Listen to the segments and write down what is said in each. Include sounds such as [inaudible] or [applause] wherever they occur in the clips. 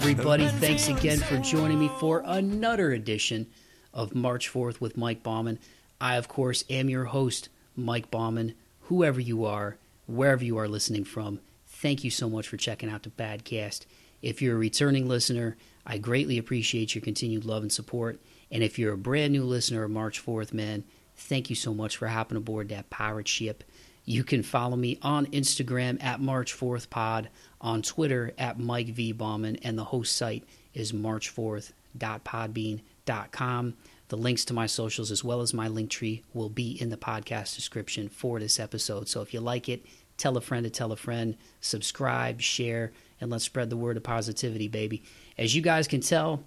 everybody? Thanks again for joining me for another edition of March Forth with Mike Bauman. I, of course, am your host, Mike Bauman. Whoever you are, wherever you are listening from, thank you so much for checking out the Badcast. If you're a returning listener, I greatly appreciate your continued love and support. And if you're a brand new listener of March Forth, man, thank you so much for hopping aboard that pirate ship. You can follow me on Instagram at March Forth Pod, on Twitter at Mike V. Bauman, and the host site is march4th.podbean.com. The links to my socials as well as my Linktree will be in the podcast description for this episode. So if you like it, tell a friend to tell a friend, subscribe, share, and let's spread the word of positivity, baby. As you guys can tell,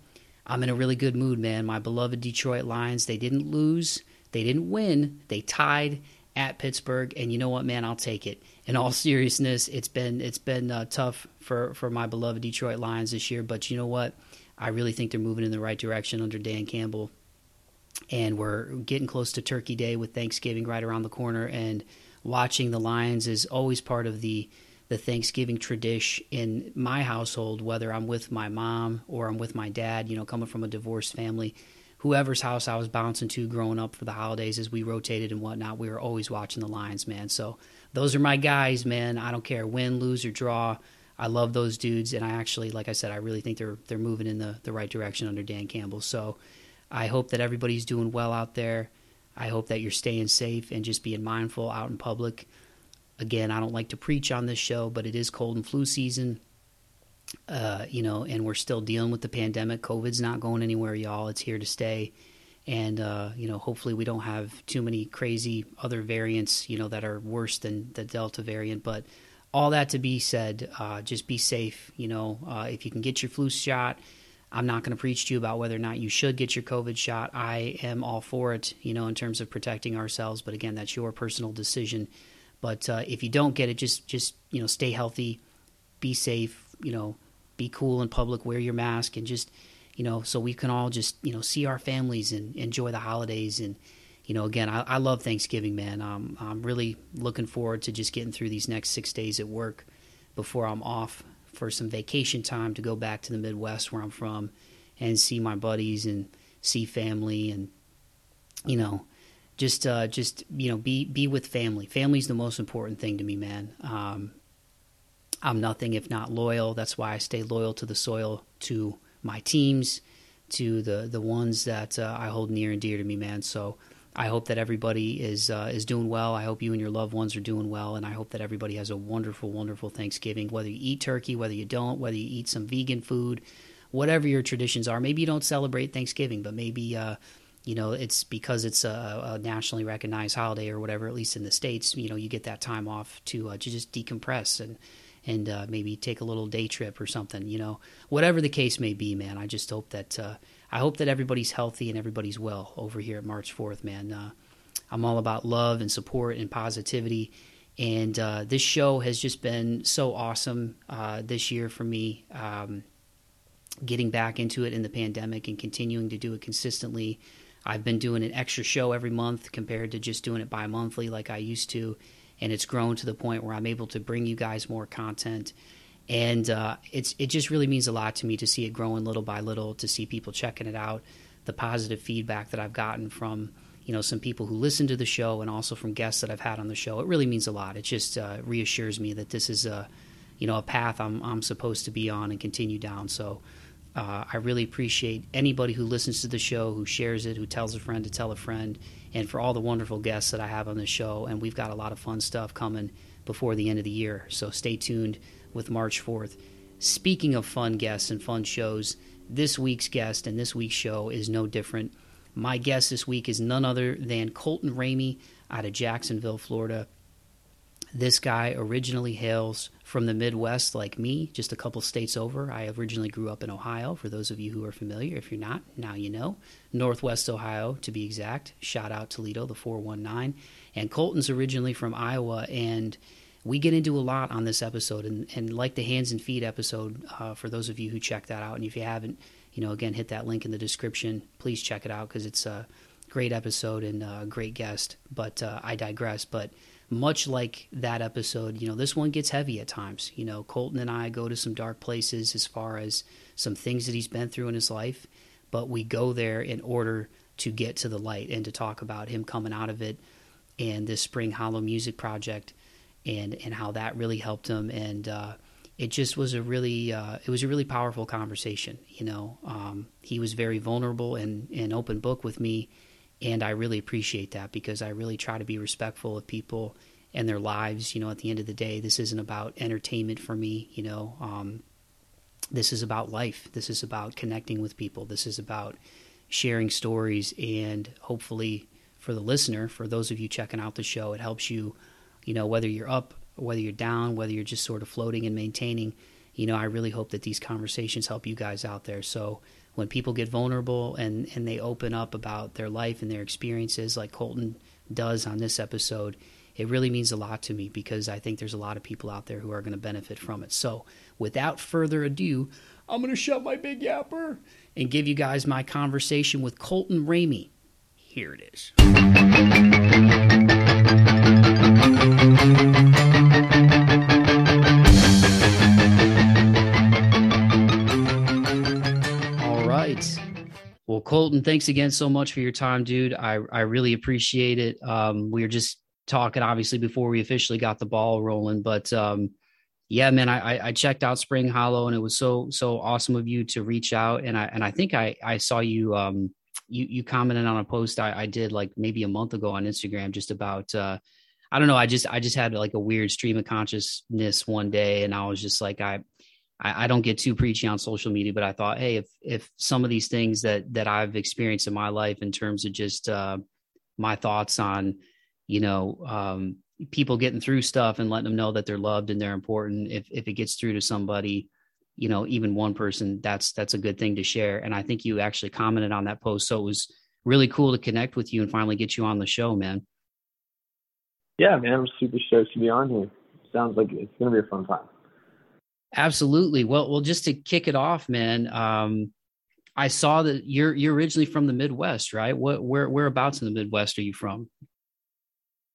I'm in a really good mood, man. My beloved Detroit Lions, they didn't lose, they didn't win, they tied at Pittsburgh, and you know what, man, I'll take it. In all seriousness, it's been it's been uh, tough for for my beloved Detroit Lions this year, but you know what? I really think they're moving in the right direction under Dan Campbell, and we're getting close to Turkey Day with Thanksgiving right around the corner, and watching the Lions is always part of the the Thanksgiving tradition in my household, whether I'm with my mom or I'm with my dad, you know, coming from a divorced family whoever's house I was bouncing to growing up for the holidays as we rotated and whatnot, we were always watching the Lions, man. So those are my guys, man. I don't care win, lose, or draw. I love those dudes, and I actually, like I said, I really think they're they're moving in the, the right direction under Dan Campbell. So I hope that everybody's doing well out there. I hope that you're staying safe and just being mindful out in public. Again, I don't like to preach on this show, but it is cold and flu season. Uh, you know, and we're still dealing with the pandemic. COVID's not going anywhere, y'all. It's here to stay. And, uh, you know, hopefully we don't have too many crazy other variants, you know, that are worse than the Delta variant. But all that to be said, uh, just be safe. You know, uh, if you can get your flu shot, I'm not going to preach to you about whether or not you should get your COVID shot. I am all for it, you know, in terms of protecting ourselves. But again, that's your personal decision. But uh, if you don't get it, just just you know, stay healthy, be safe. You know, be cool in public, wear your mask, and just you know, so we can all just you know see our families and enjoy the holidays. And you know, again, I, I love Thanksgiving, man. Um, I'm really looking forward to just getting through these next six days at work before I'm off for some vacation time to go back to the Midwest where I'm from and see my buddies and see family and you know just uh, just you know be be with family. Family's the most important thing to me, man. Um, I'm nothing if not loyal. That's why I stay loyal to the soil, to my teams, to the the ones that uh, I hold near and dear to me, man. So I hope that everybody is uh, is doing well. I hope you and your loved ones are doing well, and I hope that everybody has a wonderful, wonderful Thanksgiving. Whether you eat turkey, whether you don't, whether you eat some vegan food, whatever your traditions are. Maybe you don't celebrate Thanksgiving, but maybe. Uh, you know, it's because it's a, a, nationally recognized holiday or whatever. At least in the states, you know, you get that time off to uh, to just decompress and and uh, maybe take a little day trip or something. You know, whatever the case may be, man. I just hope that uh, I hope that everybody's healthy and everybody's well over here at March Forth, man. Uh, I'm all about love and support and positivity. And uh, this show has just been so awesome uh, this year for me. Um, getting back into it in the pandemic and continuing to do it consistently. I've been doing an extra show every month compared to just doing it bi monthly like I used to and it's grown to the point where I'm able to bring you guys more content. And uh, it's it just really means a lot to me to see it growing little by little, to see people checking it out, the positive feedback that I've gotten from you know some people who listen to the show and also from guests that I've had on the show. It really means a lot. It just uh, reassures me that this is a you know a path I'm I'm supposed to be on and continue down. So. Uh, I really appreciate anybody who listens to the show, who shares it, who tells a friend to tell a friend, and for all the wonderful guests that I have on the show. And we've got a lot of fun stuff coming before the end of the year. So stay tuned with March Forth. Speaking of fun guests and fun shows, this week's guest and this week's show is no different. My guest this week is none other than Colton Ramey out of Jacksonville, Florida. This guy originally hails from the Midwest, like me, just a couple states over. I originally grew up in Ohio, for those of you who are familiar. If you're not, now you know. Northwest Ohio, to be exact. Shout out Toledo, the 419. And Colton's originally from Iowa, and we get into a lot on this episode. And, and like the Hands and Feet episode, uh, for those of you who check that out, and if you haven't, you know, again, hit that link in the description. Please check it out because it's a great episode and a great guest. But uh, I digress. But much like that episode, you know, this one gets heavy at times. You know, Colton and I go to some dark places as far as some things that he's been through in his life, but we go there in order to get to the light and to talk about him coming out of it and this Spring Hollow Music Project and and how that really helped him and uh, it just was a really uh, it was a really powerful conversation. You know, um, he was very vulnerable and an open book with me, and I really appreciate that because I really try to be respectful of people and their lives. You know, at the end of the day, this isn't about entertainment for me. You know, um, this is about life. This is about connecting with people. This is about sharing stories and hopefully for the listener, for those of you checking out the show, it helps you. You know, whether you're up whether you're down, whether you're just sort of floating and maintaining, you know, I really hope that these conversations help you guys out there. So when people get vulnerable and, and they open up about their life and their experiences, like Colton does on this episode, it really means a lot to me because I think there's a lot of people out there who are going to benefit from it. So without further ado, I'm going to shut my big yapper and give you guys my conversation with Colton Ramey. Here it is. All right. Well, Colton, thanks again so much for your time, dude. I, I really appreciate it. Um, we were just talking, obviously, before we officially got the ball rolling, but um, yeah, man, I, I checked out Spring Hollow, and it was so so awesome of you to reach out. And I and I think I I saw you um you you commented on a post I, I did like maybe a month ago on Instagram just about uh I don't know I just I just had like a weird stream of consciousness one day, and I was just like I I, don't get too preachy on social media, but I thought, hey, if if some of these things that that I've experienced in my life in terms of just uh, my thoughts on, you know, um, people getting through stuff and letting them know that they're loved and they're important, if if it gets through to somebody, you know, even one person, that's that's a good thing to share. And I think you actually commented on that post, so it was really cool to connect with you and finally get you on the show, man. Yeah, man, I'm super stoked to be on here. Sounds like it's gonna be a fun time. Absolutely. Well, well, just to kick it off, man. Um, I saw that you're you're originally from the Midwest, right? What where whereabouts in the Midwest are you from?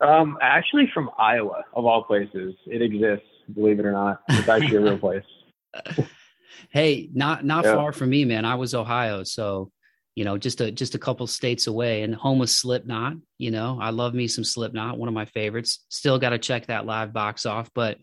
Um, actually from Iowa, of all places. It exists, believe it or not. It's actually a real place. [laughs] hey, not not yeah. far from me, man. I was Ohio, so you know, just a just a couple states away, and home of Slipknot. You know, I love me some Slipknot, one of my favorites. Still got to check that live box off, but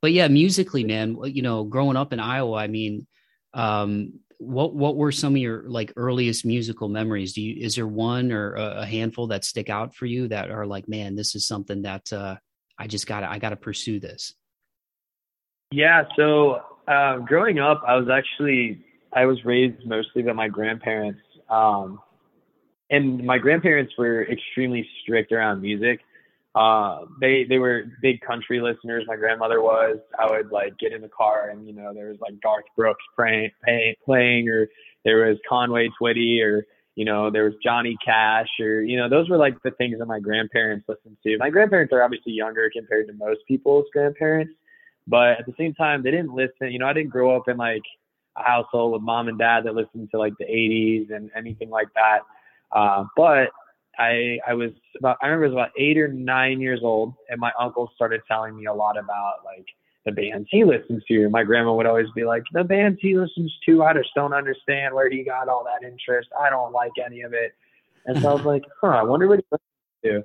but yeah, musically, man, you know, growing up in Iowa, I mean, um, what what were some of your like earliest musical memories? Do you is there one or a, handful that stick out for you that are like, man, this is something that uh, I just got to I got to pursue this. Yeah, so uh, growing up, I was actually I was raised mostly by my grandparents, um, and my grandparents were extremely strict around music uh, they they were big country listeners. My grandmother was. I would like get in the car and you know there was like Garth Brooks playing, playing or there was Conway Twitty or you know there was Johnny Cash or you know those were like the things that my grandparents listened to. My grandparents are obviously younger compared to most people's grandparents, but at the same time they didn't listen. You know I didn't grow up in like a household with mom and dad that listened to like the 80s and anything like that. Uh, but I I was about I remember I was about eight or nine years old, and my uncle started telling me a lot about like the bands he listens to. My grandma would always be like, "The bands he listens to, I just don't understand where he got all that interest. I don't like any of it." And so I was [laughs] like, "Huh, I wonder what he listens to."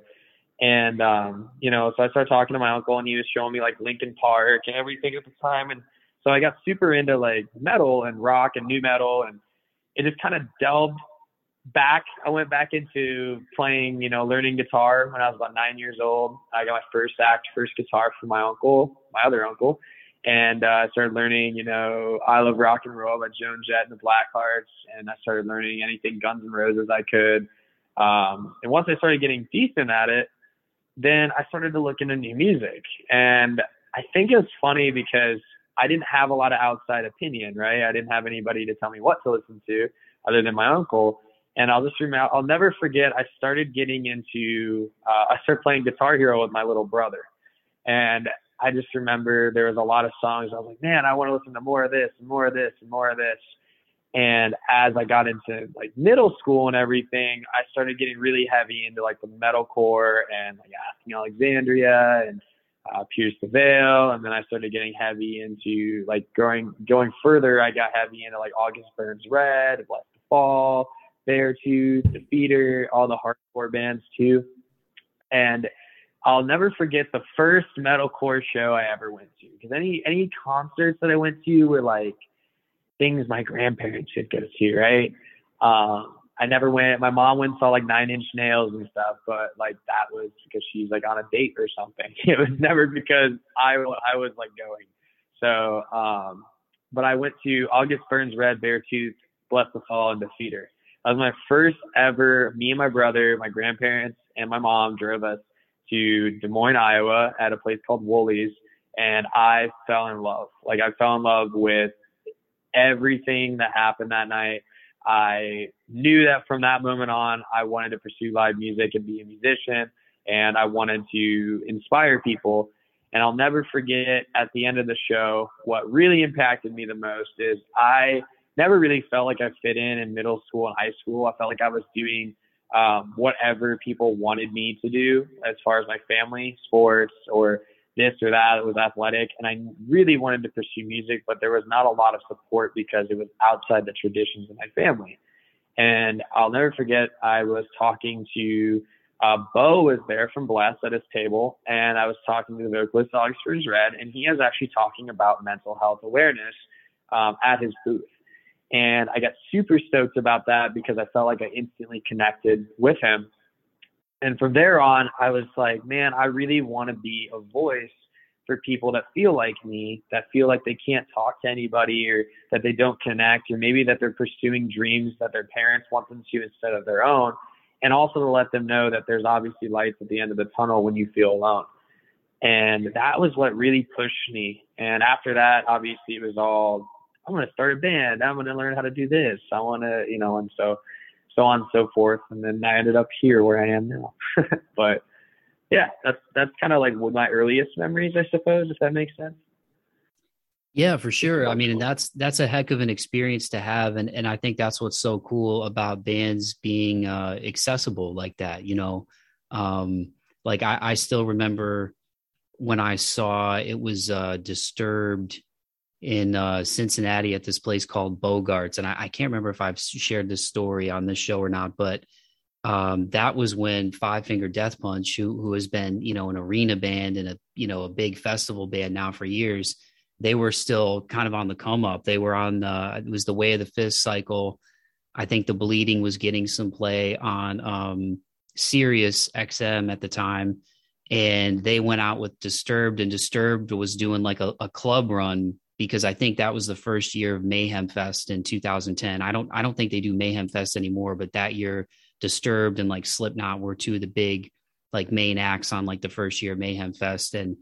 And um, you know, so I started talking to my uncle, and he was showing me like Linkin Park and everything at the time, and so I got super into like metal and rock and nu metal, and it just kind of delved back, I went back into playing, you know, learning guitar when I was about nine years old. I got my first act, first guitar from my uncle, my other uncle. And uh, I started learning, you know, I Love Rock and Roll by Joan Jett and the Blackhearts. And I started learning anything Guns N' Roses I could. Um, and once I started getting decent at it, then I started to look into new music. And I think it was funny because I didn't have a lot of outside opinion, right? I didn't have anybody to tell me what to listen to other than my uncle. And I'll just remember, I'll never forget, I started getting into, uh, I started playing Guitar Hero with my little brother. And I just remember there was a lot of songs. I was like, man, I want to listen to more of this and more of this and more of this. And as I got into like middle school and everything, I started getting really heavy into like the metalcore and like Asking Alexandria and uh, Pierce the Veil, and then I started getting heavy into like going going further. I got heavy into like August Burns Red, Bless the Fall, Beartooth, Defeater, all the hardcore bands too. And I'll never forget the first metalcore show I ever went to because any any concerts that I went to were like things my grandparents should go to, right? Um, I never went. My mom went and saw like Nine Inch Nails and stuff, but like that was because she's like on a date or something. [laughs] It was never because I I was like going. So, um, but I went to August Burns Red, Beartooth, Blessthefall, and Defeater. That was my first ever. Me and my brother, my grandparents, and my mom drove us to Des Moines, Iowa, at a place called Wooly's, and I fell in love. Like I fell in love with everything that happened that night. I knew that from that moment on, I wanted to pursue live music and be a musician, and I wanted to inspire people. And I'll never forget at the end of the show, what really impacted me the most is I never really felt like I fit in in middle school and high school. I felt like I was doing um, whatever people wanted me to do as far as my family, sports, or this or that. It was athletic, and I really wanted to pursue music, but there was not a lot of support because it was outside the traditions of my family. And I'll never forget, I was talking to uh, Beau was there from Bless at his table, and I was talking to the vocalist August Burns Red, and he was actually talking about mental health awareness um, at his booth. And I got super stoked about that because I felt like I instantly connected with him and from there on, I was like, man, I really want to be a voice for people that feel like me, that feel like they can't talk to anybody or that they don't connect, or maybe that they're pursuing dreams that their parents want them to instead of their own. And also to let them know that there's obviously lights at the end of the tunnel when you feel alone. And that was what really pushed me. And after that, obviously, it was all, I'm going to start a band. I'm going to learn how to do this. I want to, you know, and so so on and so forth. And then I ended up here where I am now. [laughs] but yeah, that's that's kind of like my earliest memories, I suppose, if that makes sense. Yeah, for sure. I mean, that's that's a heck of an experience to have, and and I think that's what's so cool about bands being uh, accessible like that. You know, um, like I, I still remember when I saw it was uh, Disturbed in uh, Cincinnati at this place called Bogart's, and I, I, can't remember if I've shared this story on this show or not, but um, that was when Five Finger Death Punch, who who has been you know an arena band and a you know a big festival band now for years, they were still kind of on the come up. They were on uh, it was the Way of the Fist cycle. I think the Bleeding was getting some play on um, Sirius XM at the time. And they went out with Disturbed, and Disturbed was doing like a, a club run because I think that was the first year of Mayhem Fest in 2010. I don't I don't think they do Mayhem Fest anymore, but that year Disturbed and like Slipknot were two of the big like main acts on like the first year of Mayhem Fest. And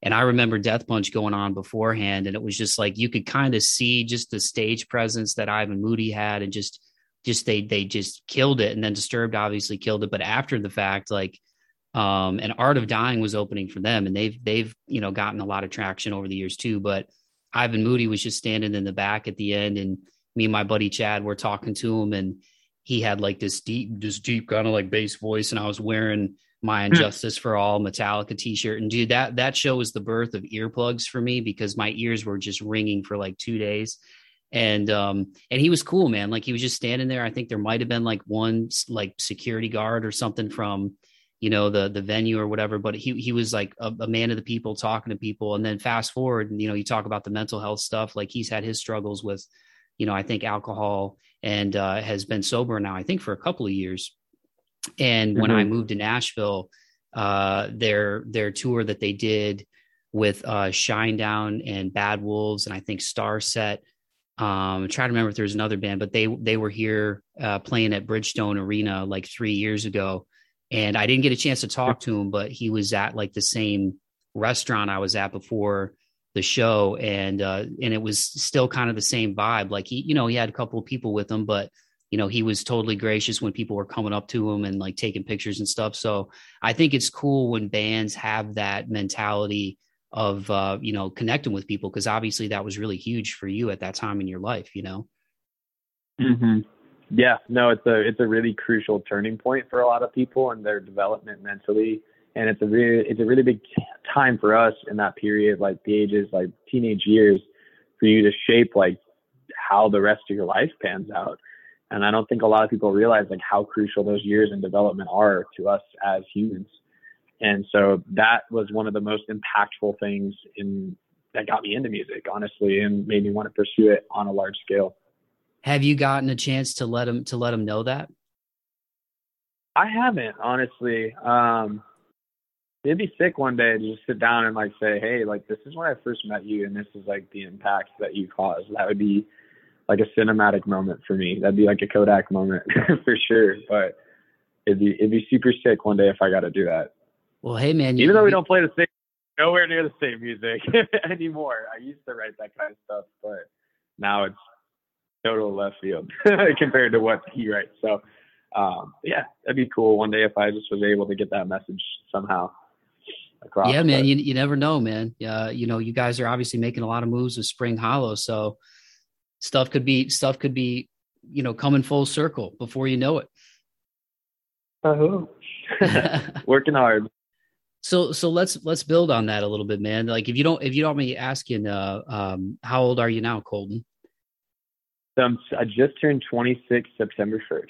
and I remember Death Punch going on beforehand and it was just like you could kind of see just the stage presence that Ivan Moody had and just just they they just killed it. And then Disturbed obviously killed it. But after the fact like um and Art of Dying was opening for them and they've they've you know gotten a lot of traction over the years too. But Ivan Moody was just standing in the back at the end, and me and my buddy Chad were talking to him, and he had like this deep, this deep kind of like bass voice, and I was wearing my And Justice for All Metallica t-shirt, and dude, that that show was the birth of earplugs for me because my ears were just ringing for like two days, and um and he was cool, man. Like he was just standing there. I think there might have been like one like security guard or something from you know the the venue or whatever but he he was like a, a, man of the people talking to people and then fast forward and you know you talk about the mental health stuff like he's had his struggles with you know i think alcohol and uh, has been sober now i think for a couple of years and mm-hmm. when i mm-hmm. moved to nashville uh their their tour that they did with uh shinedown and bad wolves and i think starset um I'm trying to remember if there's another band but they they were here uh playing at bridgestone arena like three years ago and I didn't get a chance to talk to him, but he was at like the same restaurant I was at before the show, and uh, and it was still kind of the same vibe. Like he, you know, he had a couple of people with him, but you know, he was totally gracious when people were coming up to him and like taking pictures and stuff. So I think it's cool when bands have that mentality of uh, you know connecting with people because obviously that was really huge for you at that time in your life. You know. Mm-hmm. Yeah, no, it's a it's a really crucial turning point for a lot of people and their development mentally, and it's a really it's a really big time for us in that period, like the ages like teenage years, for you to shape like how the rest of your life pans out. And I don't think a lot of people realize like how crucial those years in development are to us as humans. And so that was one of the most impactful things in that got me into music, honestly, and made me want to pursue it on a large scale. Have you gotten a chance to let them to let them know that? I haven't, honestly. Um, it'd be sick one day to just sit down and like say, hey, like this is when I first met you, and this is like the impact that you caused. That would be like a cinematic moment for me. That'd be like a Kodak moment [laughs] for sure. But it'd be it'd be super sick one day if I got to do that. Well, hey man, even though we don't play the same, nowhere near the same music [laughs] anymore. I used to write that kind of stuff, but now it's total left field [laughs] compared to what he writes. So, um, yeah, that'd be cool one day if I just was able to get that message somehow. Across, yeah, man, you, you never know, man. Uh, you know, you guys are obviously making a lot of moves with Spring Hollow, so stuff could be stuff could be, you know, coming full circle before you know it. Uh-huh. [laughs] [laughs] Working hard. So so let's let's build on that a little bit, man. Like if you don't if you don't me asking, uh, um, how old are you now, Colton? So I'm, I just turned 26 September 1st.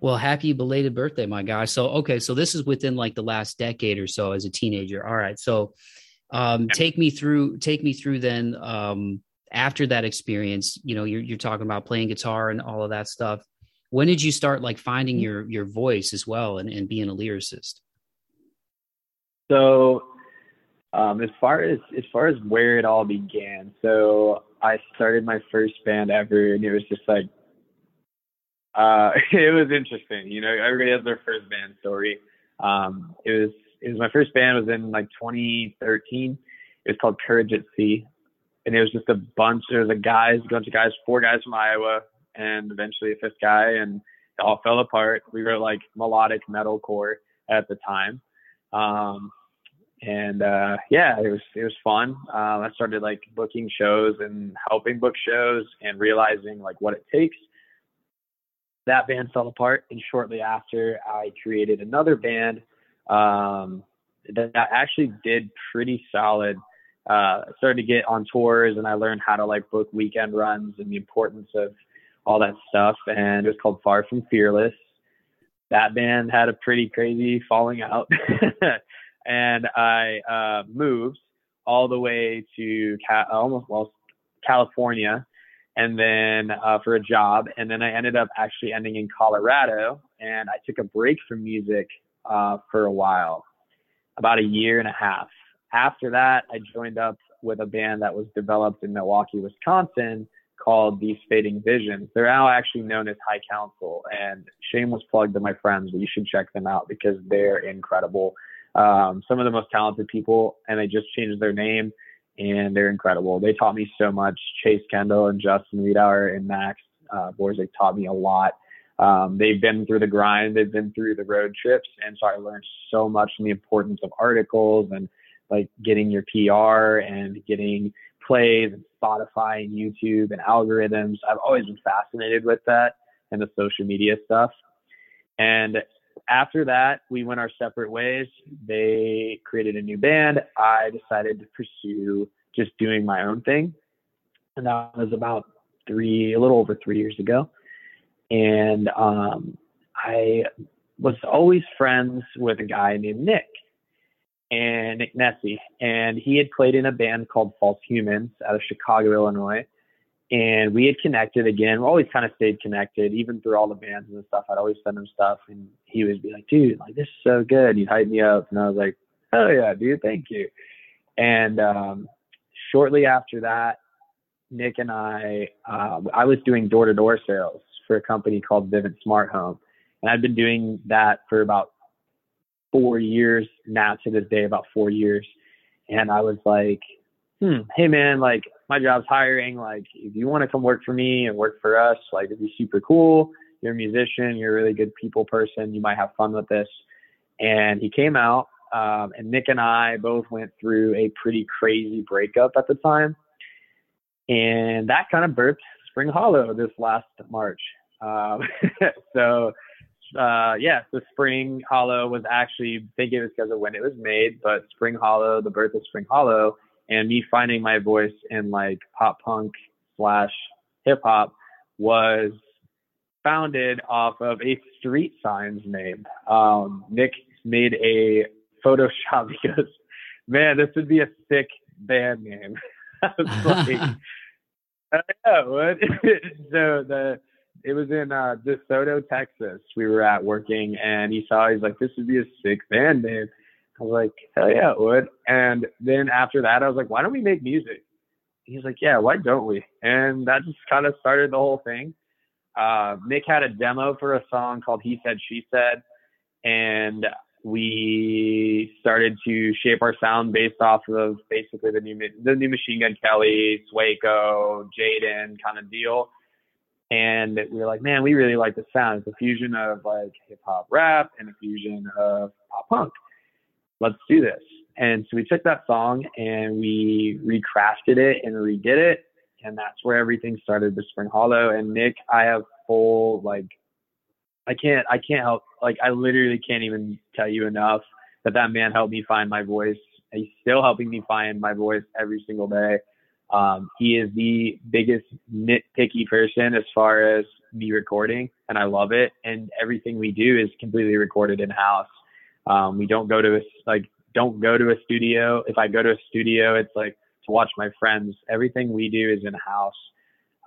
Well, happy belated birthday, my guy. So, okay, so this is within like the last decade or so as a teenager. All right, so um, take me through, take me through then. Um, after that experience, you know, you're you're talking about playing guitar and all of that stuff. When did you start like finding your your voice as well and, and being a lyricist? So, um, as far as as far as where it all began, so I started my first band ever, and it was just like, uh, [laughs] it was interesting. You know, everybody has their first band story. Um, it was it was my first band was in like 2013. It was called Courage at Sea, and it was just a bunch. There was a guys, a bunch of guys, four guys from Iowa, and eventually a fifth guy, and it all fell apart. We wrote like melodic metalcore at the time. Um, and uh, yeah, it was it was fun. Um, I started like booking shows and helping book shows and realizing like what it takes. That band fell apart, and shortly after, I created another band um, that, actually did pretty solid. Uh, started to get on tours, and I learned how to like book weekend runs and the importance of all that stuff. And it was called Far From Fearless. That band had a pretty crazy falling out. [laughs] and I uh, moved all the way to Ca- almost well California, and then uh, for a job, and then I ended up actually ending in Colorado, and I took a break from music uh, for a while, about a year and a half. After that, I joined up with a band that was developed in Milwaukee, Wisconsin, called These Fading Visions. They're now actually known as High Council, and shameless plug to my friends, but you should check them out because they're incredible um, some of the most talented people, and they just changed their name, and they're incredible. They taught me so much. Chase Kendall and Justin Wiedauer and Max uh, Borzik taught me a lot. Um, they've been through the grind, they've been through the road trips, and so I learned so much from the importance of articles and like getting your PR and getting plays and Spotify and YouTube and algorithms. I've always been fascinated with that and the social media stuff. And after that, we went our separate ways. They created a new band. I decided to pursue just doing my own thing. And that was about three, a little over three years ago. And um, I was always friends with a guy named Nick and Nick Nessi. And he had played in a band called False Humans out of Chicago, Illinois and we had connected again. We always kind of stayed connected, even through all the bands and stuff. I'd always send him stuff, and he would be like, "Dude, like this is so good." He'd hype me up, and I was like, "Oh yeah, dude, thank you." And um, shortly after that, Nick and I, uh, I was doing door-to-door sales for a company called Vivint Smart Home, and I've been doing that for about four years now. To this day, about four years, and I was like, "Hmm, hey man, like my job's hiring. Like, if you want to come work for me and work for us, like, it'd be super cool. You're a musician. You're a really good people person. You might have fun with this. And he came out, um, and Nick and I both went through a pretty crazy breakup at the time. And that kind of birthed Spring Hollow this last March. Um, [laughs] so uh, yeah, so Spring Hollow was actually I think it was because of when it was made, but Spring Hollow, the birth of Spring Hollow, and me finding my voice in like pop punk slash hip hop was founded off of a street signs name. Um, Nick made a Photoshop [laughs] because, man, this would be a sick band name. [laughs] I was like, [laughs] I know. so the it was in uh, DeSoto, Texas. We were at working, and he saw. He's like, "This would be a sick band name." I was like, "Hell yeah, it would." And then after that, I was like, "Why don't we make music?" He's like, "Yeah, why don't we?" And that just kind of started the whole thing. Uh, Nick had a demo for a song called "He Said She Said," and we started to shape our sound based off of basically the new the new Machine Gun Kelly, Sueco, Jaden kind of deal. And we were like, man, we really like the sound. It's a fusion of like hip hop rap and a fusion of pop punk. Let's do this. And so we took that song and we recrafted it and redid it. And that's where everything started with Spring Hollow. And Nick, I have full like I can't I can't help like I literally can't even tell you enough that that man helped me find my voice. He's still helping me find my voice every single day. Um, he is the biggest nitpicky person as far as me recording, and I love it. And everything we do is completely recorded in house. Um, we don't go to a like don't go to a studio. If I go to a studio, it's like to watch my friends. Everything we do is in house,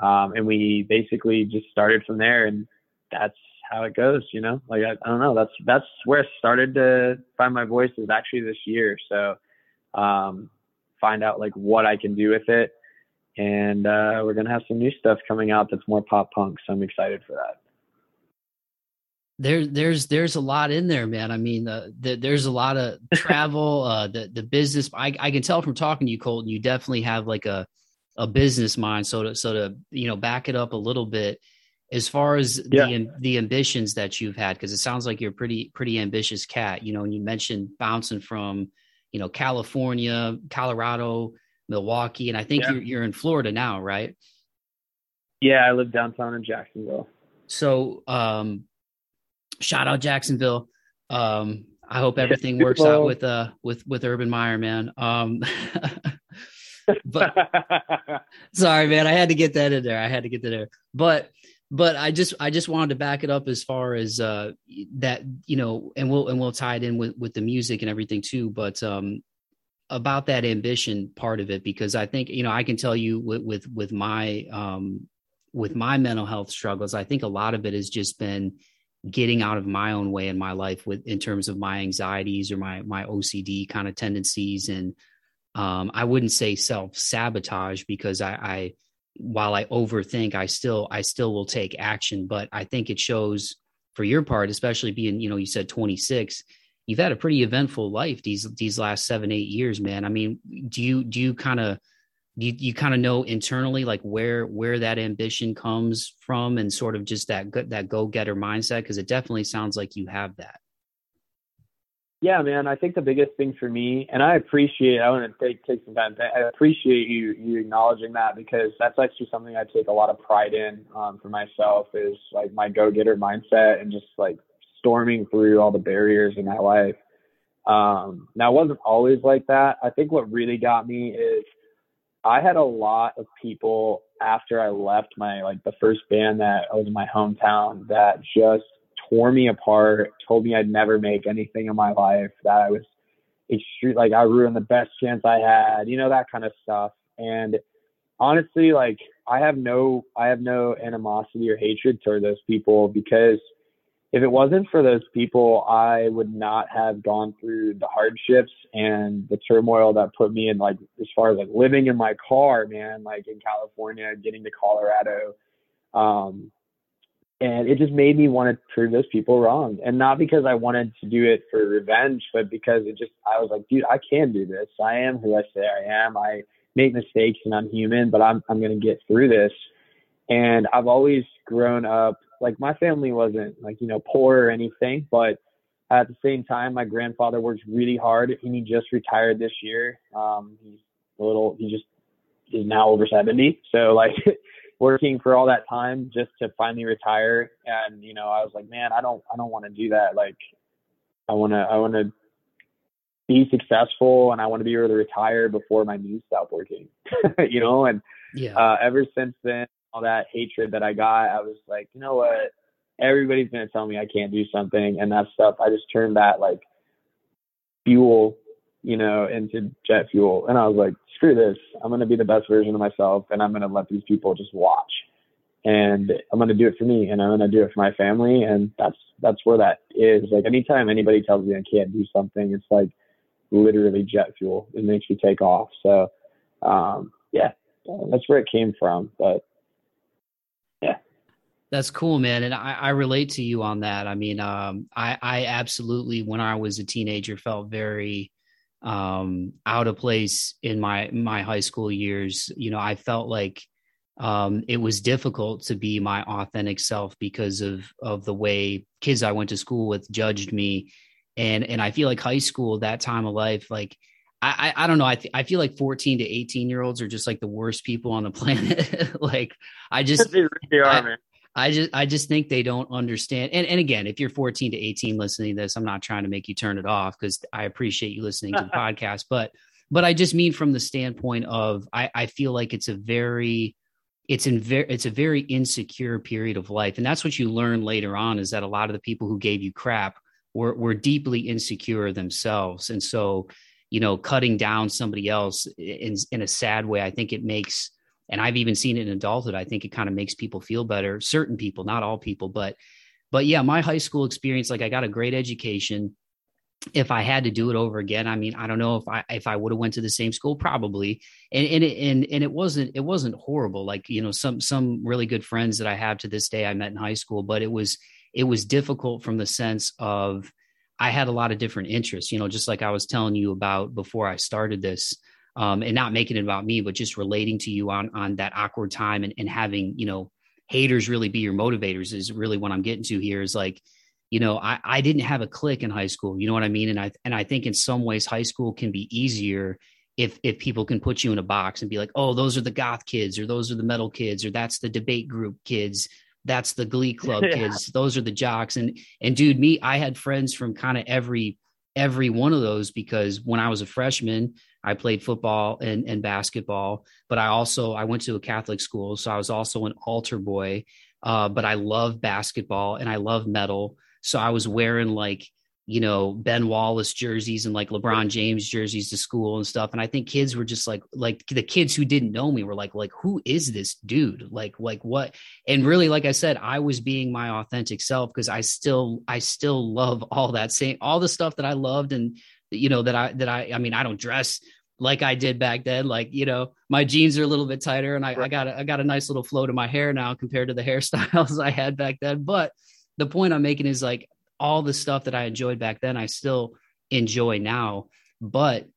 um, and we basically just started from there. And that's how it goes, you know. Like I, I don't know. That's that's where I started to find my voice is actually this year. So um, find out like what I can do with it, and uh, we're gonna have some new stuff coming out that's more pop punk. So I'm excited for that. There, there's there's a lot in there, man. I mean, uh, the, there's a lot of [laughs] travel, uh, the the business. I, I can tell from talking to you, Colton. You definitely have like a a business mind. So to so to you know back it up a little bit as far as yeah. the the ambitions that you've had because it sounds like you're a pretty pretty ambitious cat you know and you mentioned bouncing from you know california colorado milwaukee and i think yeah. you're, you're in florida now right yeah i live downtown in jacksonville so um shout out jacksonville. Um i hope everything works out with uh with with urban meyer man. Um [laughs] but [laughs] sorry man i had to get that in there. I had to get that there. But but I just I just wanted to back it up as far as uh, that you know, and we'll and we'll tie it in with with the music and everything too. But um, about that ambition part of it, because I think you know I can tell you with with with my um, with my mental health struggles, I think a lot of it has just been getting out of my own way in my life with in terms of my anxieties or my my OCD kind of tendencies and um, I wouldn't say self sabotage because I, I while I overthink, I still I still will take action. But I think it shows for your part, especially being, you know, you said 26, you've had a pretty eventful life these these last seven, eight years, man. I mean, do you do you kind of you, you kind of know internally like where where that ambition comes from and sort of just that that go-getter mindset because it definitely sounds like you have that yeah, man, I think the biggest thing for me, and I appreciate, I want to take take some time. I appreciate you you acknowledging that because that's actually something I take a lot of pride in um, for myself is like my go getter mindset and just like storming through all the barriers in my life. Um, now, it wasn't always like that. I think what really got me is I had a lot of people after I left my like the first band that was in my hometown that just tore me apart, told me I'd never make anything in my life, that I was extreme, like I ruined the best chance I had, you know, that kind of stuff. And honestly, like I have no, I have no animosity or hatred toward those people because if it wasn't for those people, I would not have gone through the hardships and the turmoil that put me in like as far as like living in my car, man, like in California, getting to Colorado. Um, and it just made me want to prove those people wrong. And not because i wanted to do it for revenge but because it just i was like dude i can do this. I am who i say i am. I make mistakes and i'm human but i'm i'm going to get through this. And i've always grown up like my family wasn't like you know poor or anything but at the same time my grandfather works really hard and he just retired this year um he's a little he just is now over 70 so like [laughs] working for all that time just to finally retire. And, you know, I was like, man, I don't, I don't want to do that. Like, I want to, I want to be successful and I want to be able to retire before my knees stop working, [laughs] you know? And, yeah. uh, ever since then, all that hatred that I got, I was like, you know what? Everybody's to tell me I can't do something and that stuff. I just turned that like fuel, you know, into jet fuel. And I was like, screw this. I'm to be the best version of myself and I'm to let these people just watch. And I'm to do it for me and I'm to do it for my family. And that's, that's where that is. Like anytime anybody tells me I can't do something, it's like literally jet fuel. It makes me take off. So, um, yeah, that's where it came from. But. That's cool, man. And I, I relate to you on that. I mean, um, I, I absolutely, when I was a teenager, felt very, um, out of place in my my high school years. You know, I felt like um, it was difficult to be my authentic self because of of the way kids I went to school with judged me, and and I feel like high school that time of life, like I I, I don't know, I th- I feel like fourteen to eighteen year olds are just like the worst people on the [laughs] planet. like I just they really are, I, man. I just I just think they don't understand. And and again, if you're 14 to 18 listening to this, I'm not trying to make you turn it off because I appreciate you listening to the [laughs] podcast. But but I just mean from the standpoint of I, I feel like it's a very it's in very it's a very insecure period of life. And that's what you learn later on is that a lot of the people who gave you crap were were deeply insecure themselves. And so, you know, cutting down somebody else in in a sad way, I think it makes and I've even seen it in adulthood. I think it kind of makes people feel better. Certain people, not all people, but but yeah, my high school experience, like I got a great education. If I had to do it over again, I mean, I don't know if I if I would have went to the same school, probably. And and it, and and it wasn't it wasn't horrible. Like you know, some some really good friends that I have to this day I met in high school, but it was it was difficult from the sense of I had a lot of different interests. You know, just like I was telling you about before I started this um, and not making it about me, but just relating to you on on that awkward time and, and having you know haters really be your motivators is really what I'm getting to here. Is like, you know, I I didn't have a clique in high school. You know what I mean? And I and I think in some ways high school can be easier if if people can put you in a box and be like, oh, those are the goth kids, or those are the metal kids, or that's the debate group kids, that's the glee [laughs] club yeah. kids, those are the jocks. And and dude, me, I had friends from kind of every every one of those because when I was a freshman, I played football and, and basketball, but I also I went to a Catholic school, so I was also an altar boy. Uh, but I love basketball and I love metal, so I was wearing like you know Ben Wallace jerseys and like LeBron James jerseys to school and stuff. And I think kids were just like like the kids who didn't know me were like like who is this dude? Like like what? And really, like I said, I was being my authentic self because I still I still love all that same all the stuff that I loved and you know that I that I I mean I don't dress like I did back then. Like you know my jeans are a little bit tighter, and I, I got a, I got a nice little flow to my hair now compared to the [laughs] hairstyles I had back then. But the point I'm making is like all the stuff that I enjoyed back then, I still enjoy now. But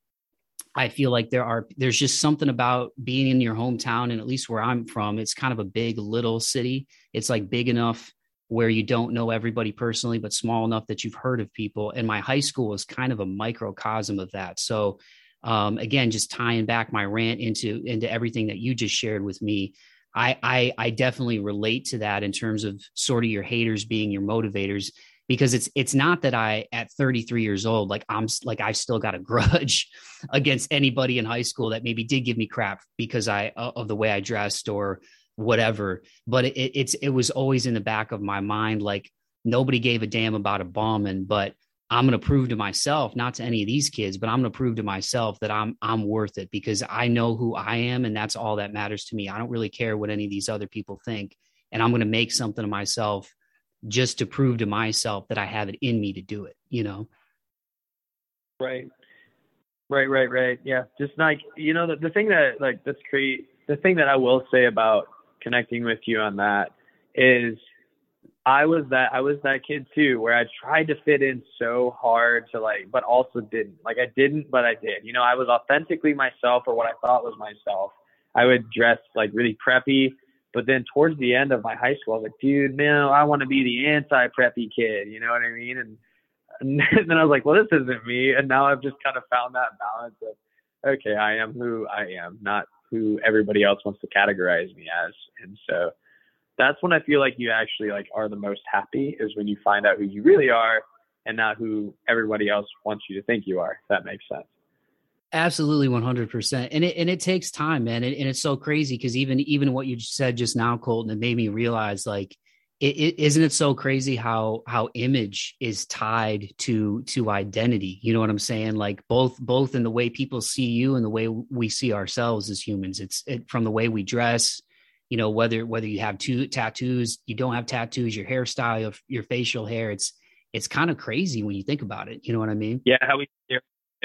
I feel like there are there's just something about being in your hometown, and at least where I'm from, it's kind of a big little city. It's like big enough where you don't know everybody personally, but small enough that you've heard of people. And my high school was kind of a microcosm of that. So um, again, just tying back my rant into into everything that you just shared with me. I, I I definitely relate to that in terms of sort of your haters being your motivators because it's it's not that I at 33 years old like I'm like I've still got a grudge [laughs] against anybody in high school that maybe did give me crap because I of the way I dressed or whatever. But it, it's it was always in the back of my mind, like nobody gave a damn about a bombing, but I'm going to prove to myself, not to any of these kids, but I'm going to prove to myself that I'm I'm worth it because I know who I am, and that's all that matters to me. I don't really care what any of these other people think, and I'm going to make something of myself just to prove to myself that I have it in me to do it. You know. Right. Right, right, right. Yeah. Just like, you know, the, the thing that like that's great. The thing that I will say about connecting with you on that is I was that I was that kid too where I tried to fit in so hard to like but also didn't. Like I didn't but I did. You know, I was authentically myself or what I thought was myself. I would dress like really preppy, but then towards the end of my high school I was like, dude, no, I want to be the anti preppy kid, you know what I mean? And, and [laughs] then I was like, well, this isn't me. And now I've just kind of found that balance of okay, I am who I am, not who everybody else wants to categorize me as. And so that's when I feel like you actually like are the most happy is when you find out who you really are and not who everybody else wants you to think you are. If that makes sense. Absolutely, one hundred percent, and it and it takes time, man, and, and it's so crazy because even even what you said just now, Colton, it made me realize like isn't it so crazy how how image is tied to to identity? You know what i'm saying? Like both both in the way people see you and the way we see ourselves as humans. It's it, from the way we dress you know whether whether you have two tattoos you don't have tattoos your hairstyle your facial hair it's it's kind of crazy when you think about it. You know what i mean? Yeah how we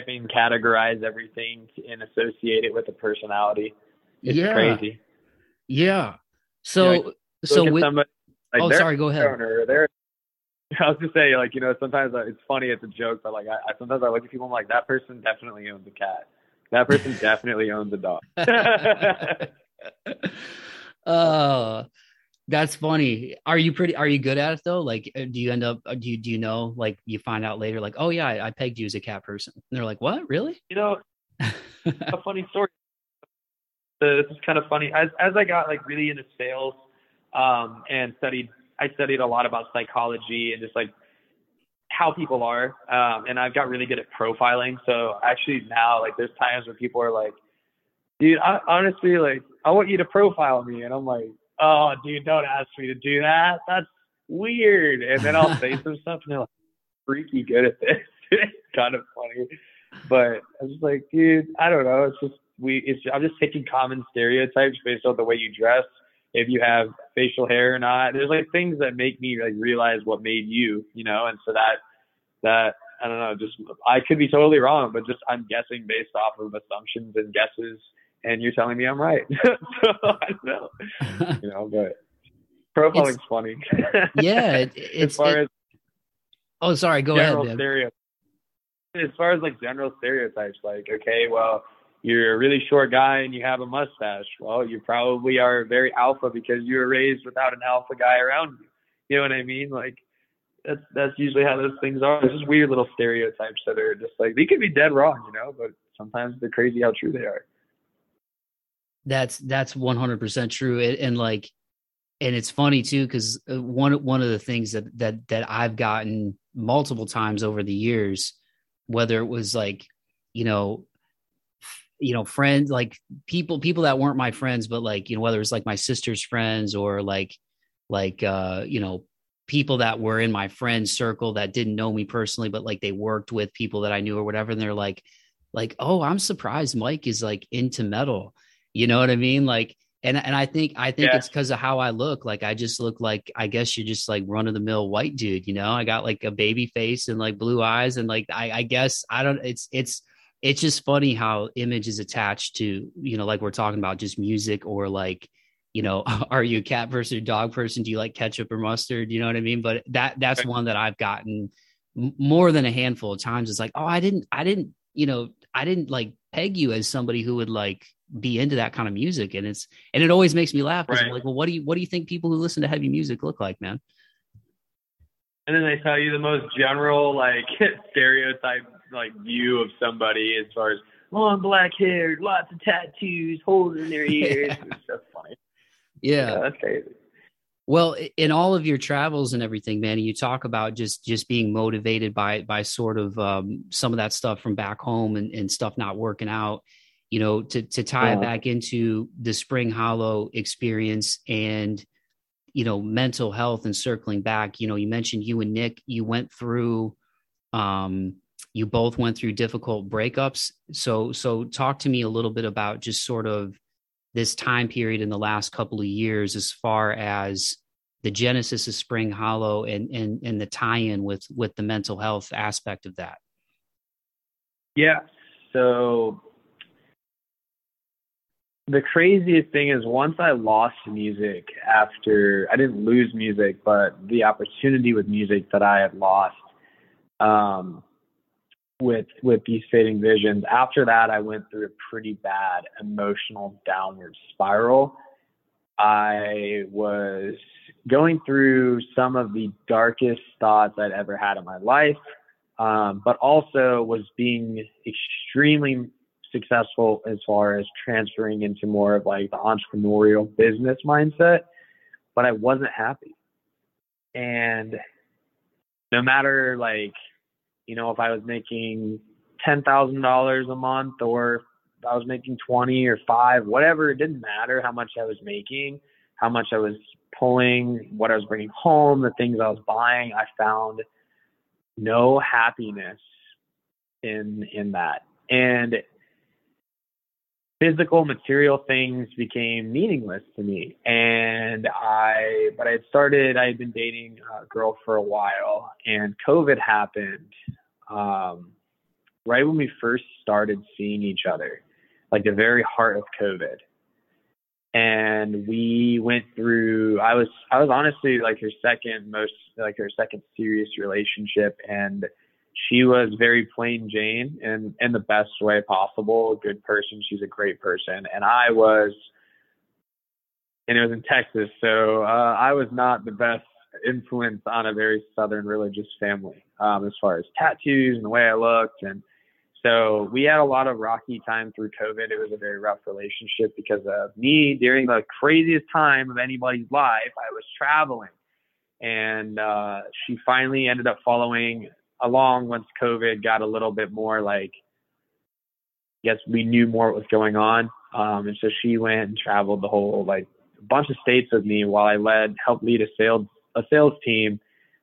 categorize everything and associate it with a personality. It's yeah. crazy. Yeah. So yeah, so with somebody, like oh, sorry. Go ahead. They're, [laughs] I was just saying, like you know, sometimes it's funny, it's a joke, but like I, I sometimes I look at people, I'm like, that person definitely owns a cat. That person [laughs] definitely owns a dog. [laughs] uh that's funny. Are you pretty? Are you good at it though? Like, uh, do you end up? Uh, do you do you know? Like, you find out later, like, oh yeah, I, I pegged you as a cat person. And they're like, what? Really? You know, a funny story. this is kind of funny. As as I got like really into sales, um, and studied. I studied a lot about psychology and just like how people are. Um, and I've got really good at profiling. So actually now, like, there's times where people are like, dude, I, honestly, like, I want you to profile me. And I'm like, oh, dude, don't ask me to do that. That's weird. And then I'll say [laughs] some stuff and they're like, freaky good at this. [laughs] it's kind of funny. But I was like, dude, I don't know. It's just, we, it's, I'm just taking common stereotypes based on the way you dress if you have facial hair or not. There's like things that make me like realize what made you, you know, and so that that I don't know, just I could be totally wrong, but just I'm guessing based off of assumptions and guesses, and you're telling me I'm right. [laughs] so I don't know, [laughs] you know, but profiling's it's, funny. [laughs] yeah, it, it's. as far it, as oh, sorry. Go ahead. Stereo, as far as like general stereotypes, like okay, well, you're a really short guy and you have a mustache. Well, you probably are very alpha because you were raised without an alpha guy around you. You know what I mean? Like that's that's usually how those things are. There's just weird little stereotypes that are just like they could be dead wrong, you know, but sometimes they're crazy how true they are. That's that's 100% true. And, and like and it's funny too because uh, one one of the things that that that I've gotten multiple times over the years whether it was like you know you know friends like people people that weren't my friends but like you know whether it's like my sister's friends or like like uh you know people that were in my friend circle that didn't know me personally but like they worked with people that I knew or whatever and they're like like oh I'm surprised Mike is like into metal you know what I mean like and and I think I think yeah. it's because of how I look. Like I just look like I guess you're just like run of the mill white dude. You know, I got like a baby face and like blue eyes and like I I guess I don't. It's it's it's just funny how image is attached to you know like we're talking about just music or like you know [laughs] are you a cat person or dog person? Do you like ketchup or mustard? You know what i mean? But that that's one that i've gotten more than a handful of times. It's like oh i didn't i didn't you know i didn't like peg you as somebody who would like be into that kind of music. And it's and it always makes me laugh because right. i'm like well what do you what do you think people who listen to heavy music look like man? And then they tell you the most general like [laughs] stereotype like view of somebody as far as long black hair, lots of tattoos, holes in their [laughs] ears. Yeah. It's just funny. Yeah. yeah, that's crazy. Well, in all of your travels and everything, man, you talk about just just being motivated by by sort of um, some of that stuff from back home and, and stuff not working out. You know, to to tie yeah. it back into the Spring Hollow experience and you know mental health and circling back. You know, you mentioned you and Nick, you went through um, you both went through difficult breakups. So so talk to me a little bit about just sort of this time period in the last couple of years as far as the genesis of spring hollow and and and the tie-in with with the mental health aspect of that. Yeah. So the craziest thing is once I lost music after I didn't lose music, but the opportunity with music that I had lost, um, with with these fading visions. After that, I went through a pretty bad emotional downward spiral. I was going through some of the darkest thoughts I'd ever had in my life, um, but also was being extremely successful as far as transferring into more of like the entrepreneurial business mindset, but I wasn't happy. And no matter like, you know, if I was making ten thousand dollars a month or I was making twenty or five, whatever, it didn't matter how much I was making, how much I was pulling, what I was bringing home, the things I was buying, I found no happiness in in that. And physical material things became meaningless to me. And i but i had started i had been dating a girl for a while and covid happened um right when we first started seeing each other like the very heart of covid. And we went through i was i was honestly like her second most like her second serious relationship and she was very plain Jane and in the best way possible. A good person. She's a great person. And I was, and it was in Texas, so uh, I was not the best influence on a very southern religious family um, as far as tattoos and the way I looked. And so we had a lot of rocky time through COVID. It was a very rough relationship because of me during the craziest time of anybody's life. I was traveling and uh, she finally ended up following along once COVID got a little bit more like, I guess we knew more what was going on. Um, and so she went and traveled the whole like bunch of states with me while I led, helped lead a sales a sales team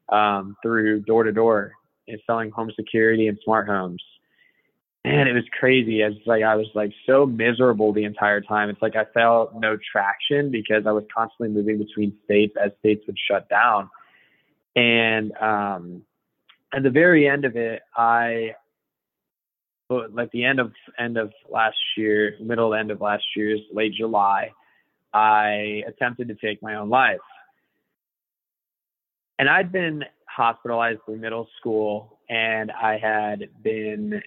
um, through door to door and selling home security and smart homes. And it was crazy. It's like I was like so miserable the entire time. It's like I felt no traction because I was constantly moving between states as states would shut down. And um, at the very end of it, I like the end of end of last year, middle end of last year's late July, I attempted to take my own life. And I'd been hospitalized through middle school, and I had been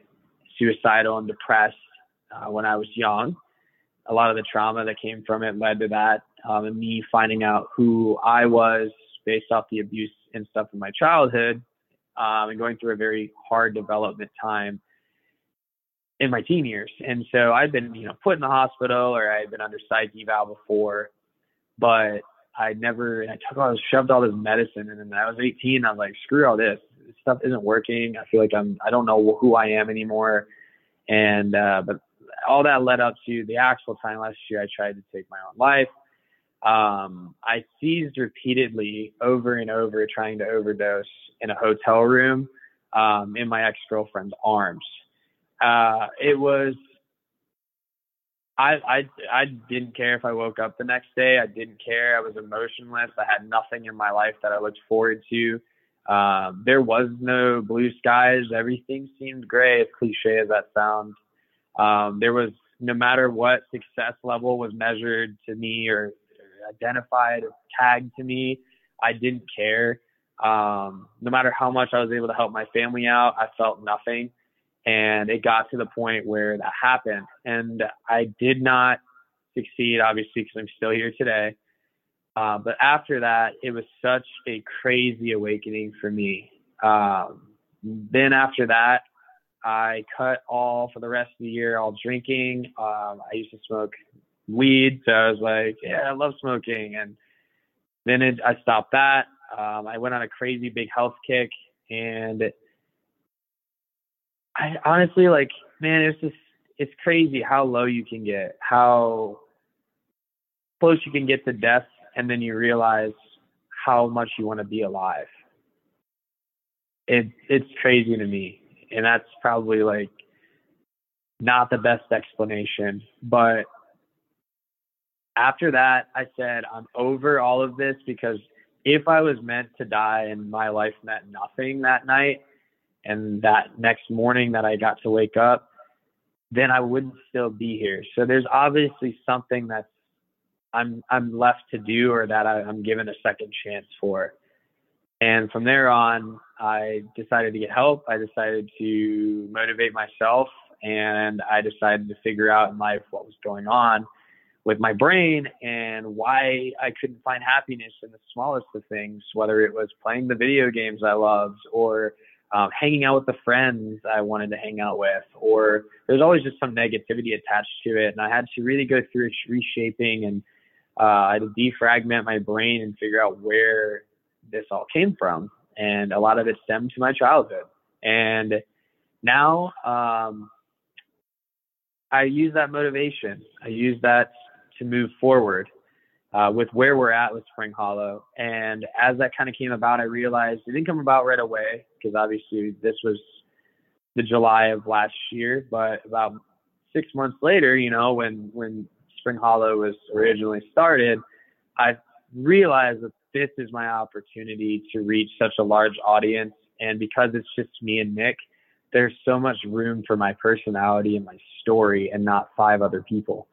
suicidal and depressed uh, when I was young. A lot of the trauma that came from it led to that, um, and me finding out who I was based off the abuse and stuff in my childhood um, and going through a very hard development time in my teen years. And so I'd been, you know, put in the hospital or I had been under psych eval before, but I never, I took all, shoved all this medicine. And then I was 18. I was like, screw all this. this stuff isn't working. I feel like I'm, I don't know who I am anymore. And, uh, but all that led up to the actual time last year I tried to take my own life. Um, I seized repeatedly over and over trying to overdose in a hotel room um, in my ex girlfriend's arms. Uh, it was. I, I I didn't care if I woke up the next day. I didn't care. I was emotionless. I had nothing in my life that I looked forward to. Um, there was no blue skies. Everything seemed gray, as cliche as that sounds. Um, there was no matter what success level was measured to me or identified or tagged to me, I didn't care. Um, no matter how much I was able to help my family out, I felt nothing. And it got to the point where that happened. And I did not succeed, obviously, because I'm still here today. Uh, but after that, it was such a crazy awakening for me. Um, then after that, I cut all for the rest of the year, all drinking. Um, I used to smoke weed, so I was like, yeah, I love smoking. And then it, I stopped that. Um, I went on a crazy big health kick, and I honestly like, man, it's just it's crazy how low you can get, how close you can get to death, and then you realize how much you want to be alive. It it's crazy to me, and that's probably like not the best explanation, but after that, I said, I'm over all of this because if I was meant to die and my life meant nothing that night, and that next morning that I got to wake up, then I wouldn't still be here. So there's obviously something that's I'm I'm left to do or that I, I'm given a second chance for. And from there on, I decided to get help. I decided to motivate myself, and I decided to figure out in life what was going on with my brain and why I couldn't find happiness in the smallest of things, whether it was playing the video games I loved or um, hanging out with the friends I wanted to hang out with, or there's always just some negativity attached to it. And I had to really go through reshaping and uh, I had to defragment my brain and figure out where this all came from. And a lot of it stemmed to my childhood. And now um, I use that motivation. I use that to move forward uh, with where we're at with Spring Hollow. And as that kind of came about, I realized it didn't come about right away because obviously this was the July of last year. But about six months later, you know, when when Spring Hollow was originally started, I realized that this is my opportunity to reach such a large audience. And because it's just me and Nick, there's so much room for my personality and my story and not five other people.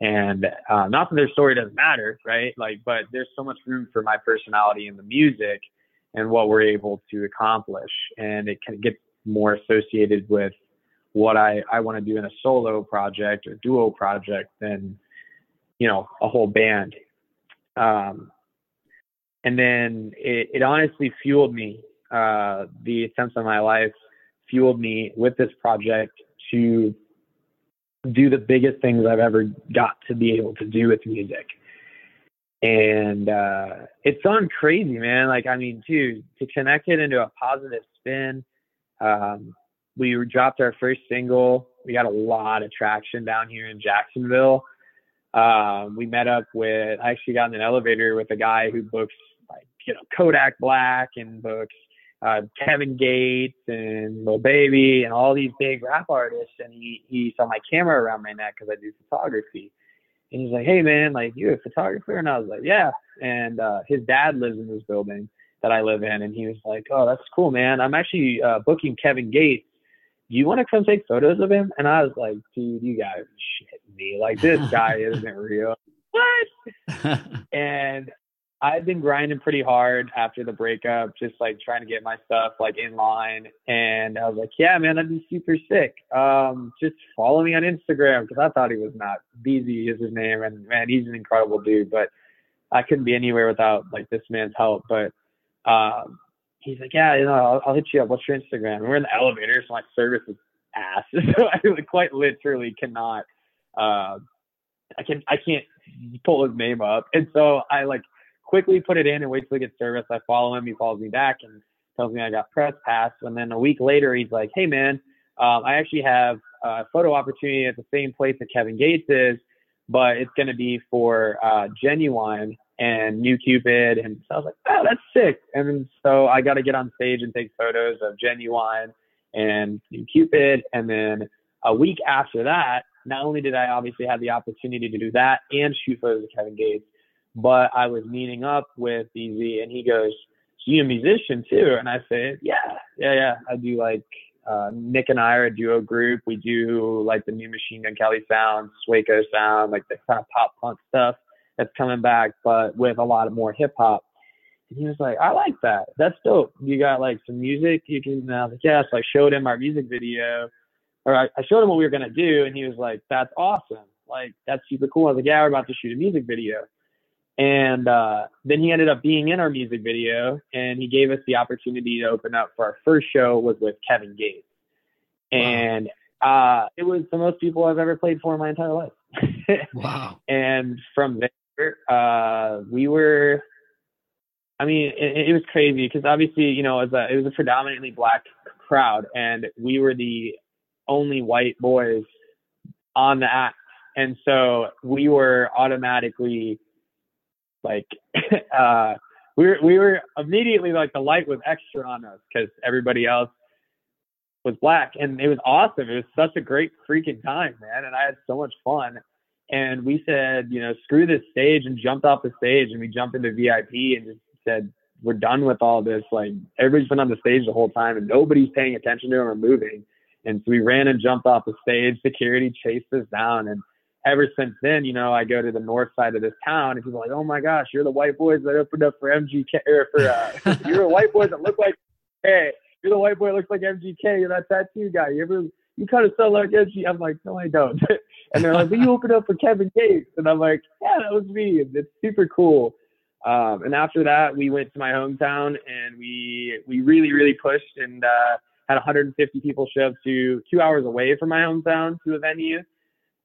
And uh, not that their story doesn't matter, right? Like, but there's so much room for my personality in the music and what we're able to accomplish. And it can get more associated with what I, I want to do in a solo project or duo project than, you know, a whole band. Um, and then it, it honestly fueled me. Uh, the attempts of my life fueled me with this project to do the biggest things I've ever got to be able to do with music. And uh, it's gone crazy, man. Like, I mean, dude, to connect it into a positive spin. Um, we dropped our first single. We got a lot of traction down here in Jacksonville. Um, we met up with, I actually got in an elevator with a guy who books like, you know, Kodak Black and books uh, Kevin Gates and Lil Baby and all these big rap artists. And he, he saw my camera around my neck because I do photography. And he's like, hey, man, like, you a photographer? And I was like, yeah. And uh, his dad lives in this building that I live in. And he was like, oh, that's cool, man. I'm actually uh, booking Kevin Gates. Do you want to come take photos of him? And I was like, dude, you guys shit me. Like, this guy [laughs] isn't real. [laughs] What? and I've been grinding pretty hard after the breakup, just like trying to get my stuff like in line. And I was like, yeah, man, that'd be super sick. Um, just follow me on Instagram because I thought he was not. BZ is his name, and man, he's an incredible dude. But I couldn't be anywhere without like this man's help. But um, he's like, yeah, you know, I'll, I'll hit you up. What's your Instagram? And we're in the elevator, so my service is ass. [laughs] so I like quite literally cannot. Uh, I can I can't pull his name up, and so I like quickly put it in and wait till he gets service. I follow him. He follows me back and tells me I got press pass. And then a week later, he's like, hey, man, um, I actually have a photo opportunity at the same place that Kevin Gates is, but it's going to be for uh, Ginuwine and New Cupid. And so I was like, oh, that's sick. And so I got to get on stage and take photos of Ginuwine and New Cupid. And then a week after that, not only did I obviously have the opportunity to do that and shoot photos of Kevin Gates, but I was meeting up with BZ and he goes, so you a musician too? And I said, yeah, yeah, yeah. I do like, uh, Nick and I are a duo group. We do like the new Machine Gun Kelly sound, Sueco sound, like the kind of pop punk stuff that's coming back, but with a lot of more hip hop. And he was like, I like that. That's dope. You got like some music you can, and I was like. Yeah. So I showed him our music video, or I, I showed him what we were going to do. And he was like, that's awesome. Like, that's super cool. I was like, yeah, we're about to shoot a music video. And uh, then he ended up being in our music video, and he gave us the opportunity to open up for our first show was with Kevin Gates, and wow. uh, it was the most people I've ever played for in my entire life. [laughs] wow! And from there, uh, we were. I mean, it, it was crazy because obviously, you know, it was, a, it was a predominantly black crowd, and we were the only white boys on the act, and so we were automatically like [laughs] uh we were we were immediately like the light was extra on us because everybody else was black and it was awesome. It was such a great freaking time man and i had so much fun. And we said you know screw this stage and jumped off the stage and we jumped into vip and just said we're done with all this like everybody's been on the stage the whole time and nobody's paying attention to them or moving. And so we ran and jumped off the stage. Security chased us down and ever since then, you know, I go to the north side of this town and people are like, oh my gosh, you're the white boys that opened up for MGK or for, uh, [laughs] you're a white boy that look like, hey, you're the white boy that looks like MGK. You're that tattoo guy. You ever, you kind of sound like MG. I'm like, no, I don't. [laughs] and they're like, but you opened up for Kevin Gates. And I'm like, yeah, that was me. It's super cool. Um, and after that, we went to my hometown and we we really really pushed and uh, had 150 people show up to two hours away from my hometown to a venue.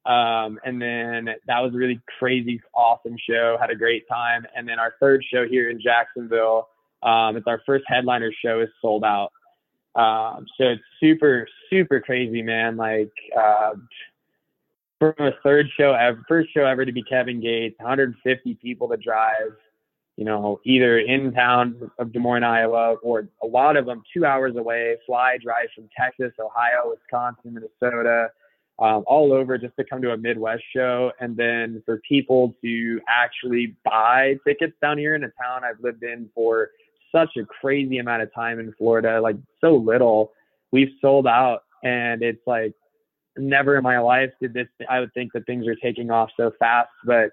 Um, and then that was a really crazy, awesome show. Had a great time. And then our third show here in Jacksonville, um, it's our first headliner show, is sold out. Um, so it's super, super crazy, man. Like, uh, from a third show ever, first show ever to be Kevin Gates, 150 people to drive, you know, either in town of Des Moines, Iowa, or a lot of them two hours away, fly, drive from Texas, Ohio, Wisconsin, Minnesota, um, all over just to come to a Midwest show. And then for people to actually buy tickets down here in a town I've lived in for such a crazy amount of time in Florida, like so little, we've sold out. And it's like, never in my life did this. I would think that things are taking off so fast, but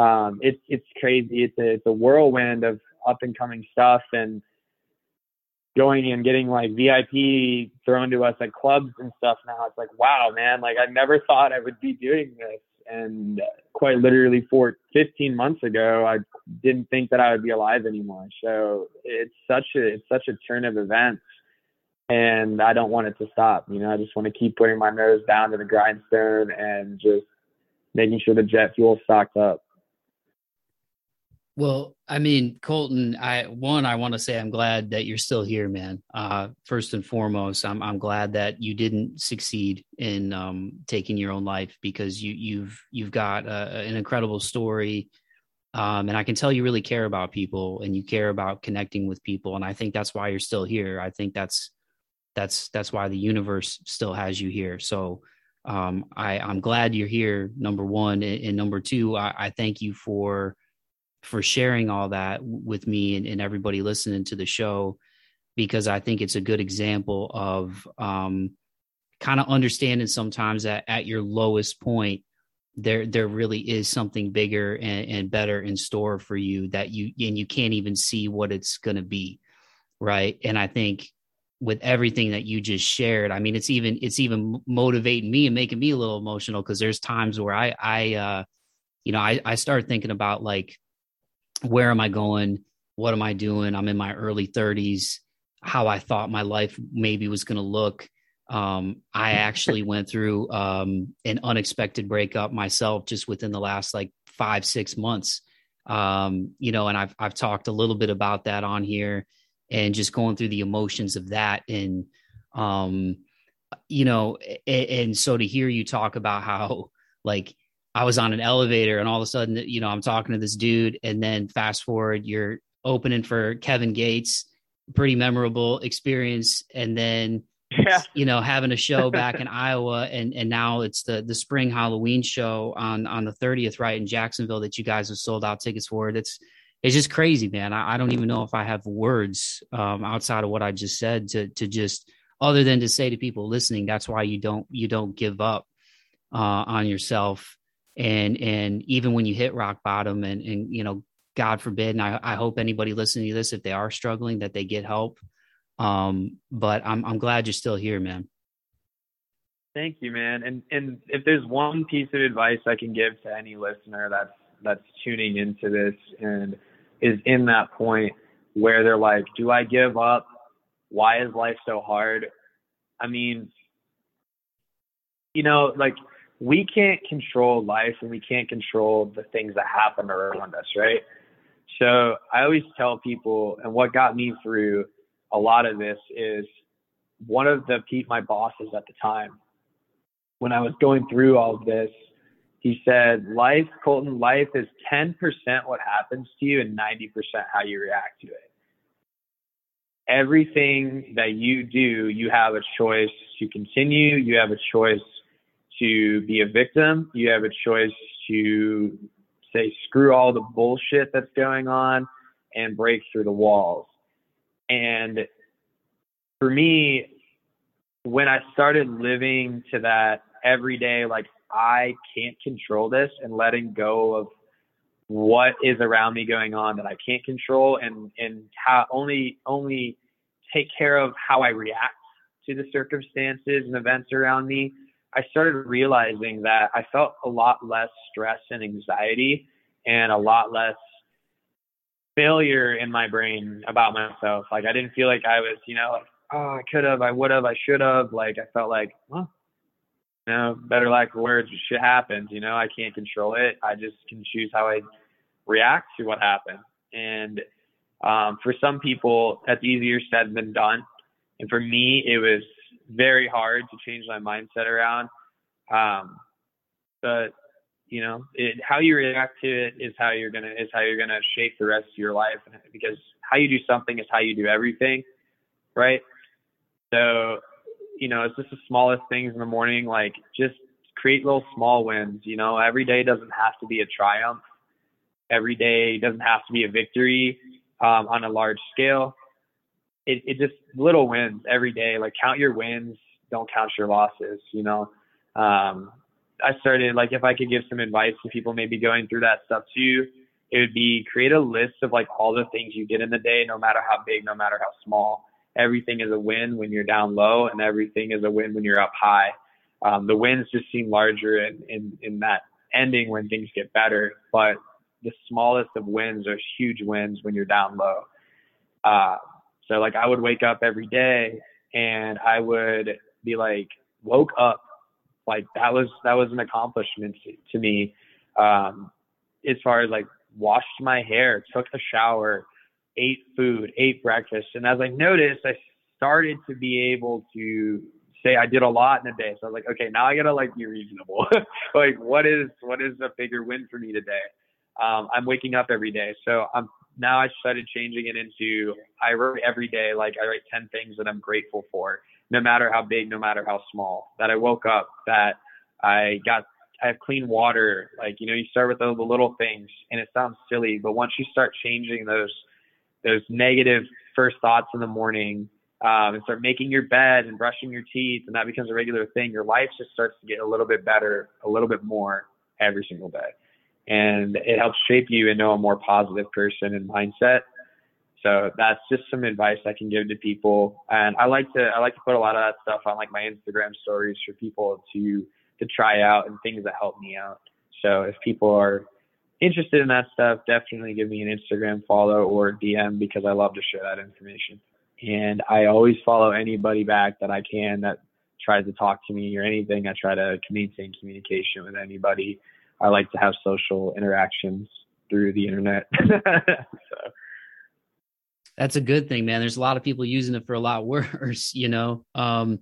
um, it's it's crazy. It's a it's a whirlwind of up and coming stuff and going and getting like VIP thrown to us at clubs and stuff. Now it's like wow, man! Like I never thought I would be doing this, and quite literally for 15 months ago, I didn't think that I would be alive anymore. So it's such a it's such a turn of events and I don't want it to stop. You know, I just want to keep putting my nose down to the grindstone and just making sure the jet fuel stocked up. Well, I mean, Colton, I one, I want to say I'm glad that you're still here, man. Uh, first and foremost, I'm I'm glad that you didn't succeed in um, taking your own life because you you've you've got a, an incredible story, um, and I can tell you really care about people and you care about connecting with people, and I think that's why you're still here. I think that's that's that's why the universe still has you here. So um, I, I'm glad you're here. Number one, and, and number two, I, I, thank you for for sharing all that with me and, and, everybody listening to the show, because I think it's a good example of um, kind of understanding sometimes that at your lowest point, there there really is something bigger and, and better in store for you that you and you can't even see what it's going to be, right? And I think with everything that you just shared i mean it's even it's even motivating me and making me a little emotional because there's times where i i uh you know i i start thinking about like where am i going? What am i doing? I'm in my early 30s how i thought my life maybe was going to look. Um i actually went through um an unexpected breakup myself just within the last like 5 6 months. Um you know and i've i've talked a little bit about that on here and just going through the emotions of that. And um you know and, and so to hear you talk about how like I was on an elevator and all of a sudden, you know, I'm talking to this dude, and then fast forward, you're opening for Kevin Gates, pretty memorable experience, and then yeah. you know having a show [laughs] back in Iowa, and and now it's the the spring Halloween show on on the 30th, right in Jacksonville that you guys have sold out tickets for. It's it's just crazy, man. I, I, don't even know if I have words um, outside of what I just said to to just other than to say to people listening, that's why you don't you don't give up uh, on yourself. And and even when you hit rock bottom, and and you know, God forbid, and I, I hope anybody listening to this, if they are struggling, that they get help. Um, but I'm I'm glad you're still here, man. Thank you, man. And and if there's one piece of advice I can give to any listener that's that's tuning into this and is in that point where they're like, do I give up? Why is life so hard? I mean, you know, like we can't control life and we can't control the things that happen around us, right? So I always tell people, and what got me through a lot of this is one of the my bosses at the time when I was going through all of this he said, life, Colton, life is 10% what happens to you and 90% how you react to it. Everything that you do, you have a choice to continue. You have a choice to be a victim. You have a choice to say, screw all the bullshit that's going on and break through the walls. And for me, when I started living to that every day, like I can't control this and letting go of what is around me going on that I can't control and, and how only, only take care of how I react to the circumstances and events around me. I started realizing that I felt a lot less stress and anxiety and a lot less failure in my brain about myself. Like I didn't feel like I was, you know, like, oh, I could have, I would have, I should have. Like I felt like, well, you know, better lack of words, shit happens. You know, I can't control it. I just can choose how I react to what happened. And um, for some people, that's easier said than done. And for me, it was very hard to change my mindset around. Um, but you know, it, how you react to it is how you're gonna is how you're gonna shape the rest of your life. Because how you do something is how you do everything, right? So, you know, it's just the smallest things in the morning. Like just create little small wins. You know, every day doesn't have to be a triumph. Every day doesn't have to be a victory um, on a large scale. It, it just little wins every day. Like count your wins, don't count your losses. You know, um, I started like if I could give some advice to people maybe going through that stuff too, it would be create a list of like all the things you did in the day, no matter how big, no matter how small. Everything is a win when you're down low, and everything is a win when you're up high. Um, the wins just seem larger in, in in that ending when things get better, but the smallest of wins are huge wins when you're down low. Uh, so like I would wake up every day and I would be like, woke up. Like that was, that was an accomplishment to, me. Um, as far as like washed my hair, took a shower, ate food, ate breakfast. And as I noticed, I started to be able to say I did a lot in a day. So I was like, okay, now I gotta like be reasonable. [laughs] like what is, what is a bigger win for me today? um, I'm waking up every day. So I'm now I started changing it into I write every day like I write 10 things that I'm grateful for, no matter how big, no matter how small. That I woke up, that I got I have clean water. Like you know, you start with the, the little things, and it sounds silly, but once you start changing those those negative first thoughts in the morning um, and start making your bed and brushing your teeth, and that becomes a regular thing, your life just starts to get a little bit better, a little bit more every single day and it helps shape you into a more positive person and mindset. So that's just some advice I can give to people. And I like to I like to put a lot of that stuff on like my Instagram stories for people to to try out and things that help me out. So if people are interested in that stuff, definitely give me an Instagram follow or DM because I love to share that information. And I always follow anybody back that I can that tries to talk to me or anything. I try to maintain communication with anybody I like to have social interactions through the internet. [laughs] so. That's a good thing, man. There's a lot of people using it for a lot [laughs] worse, you know. Um,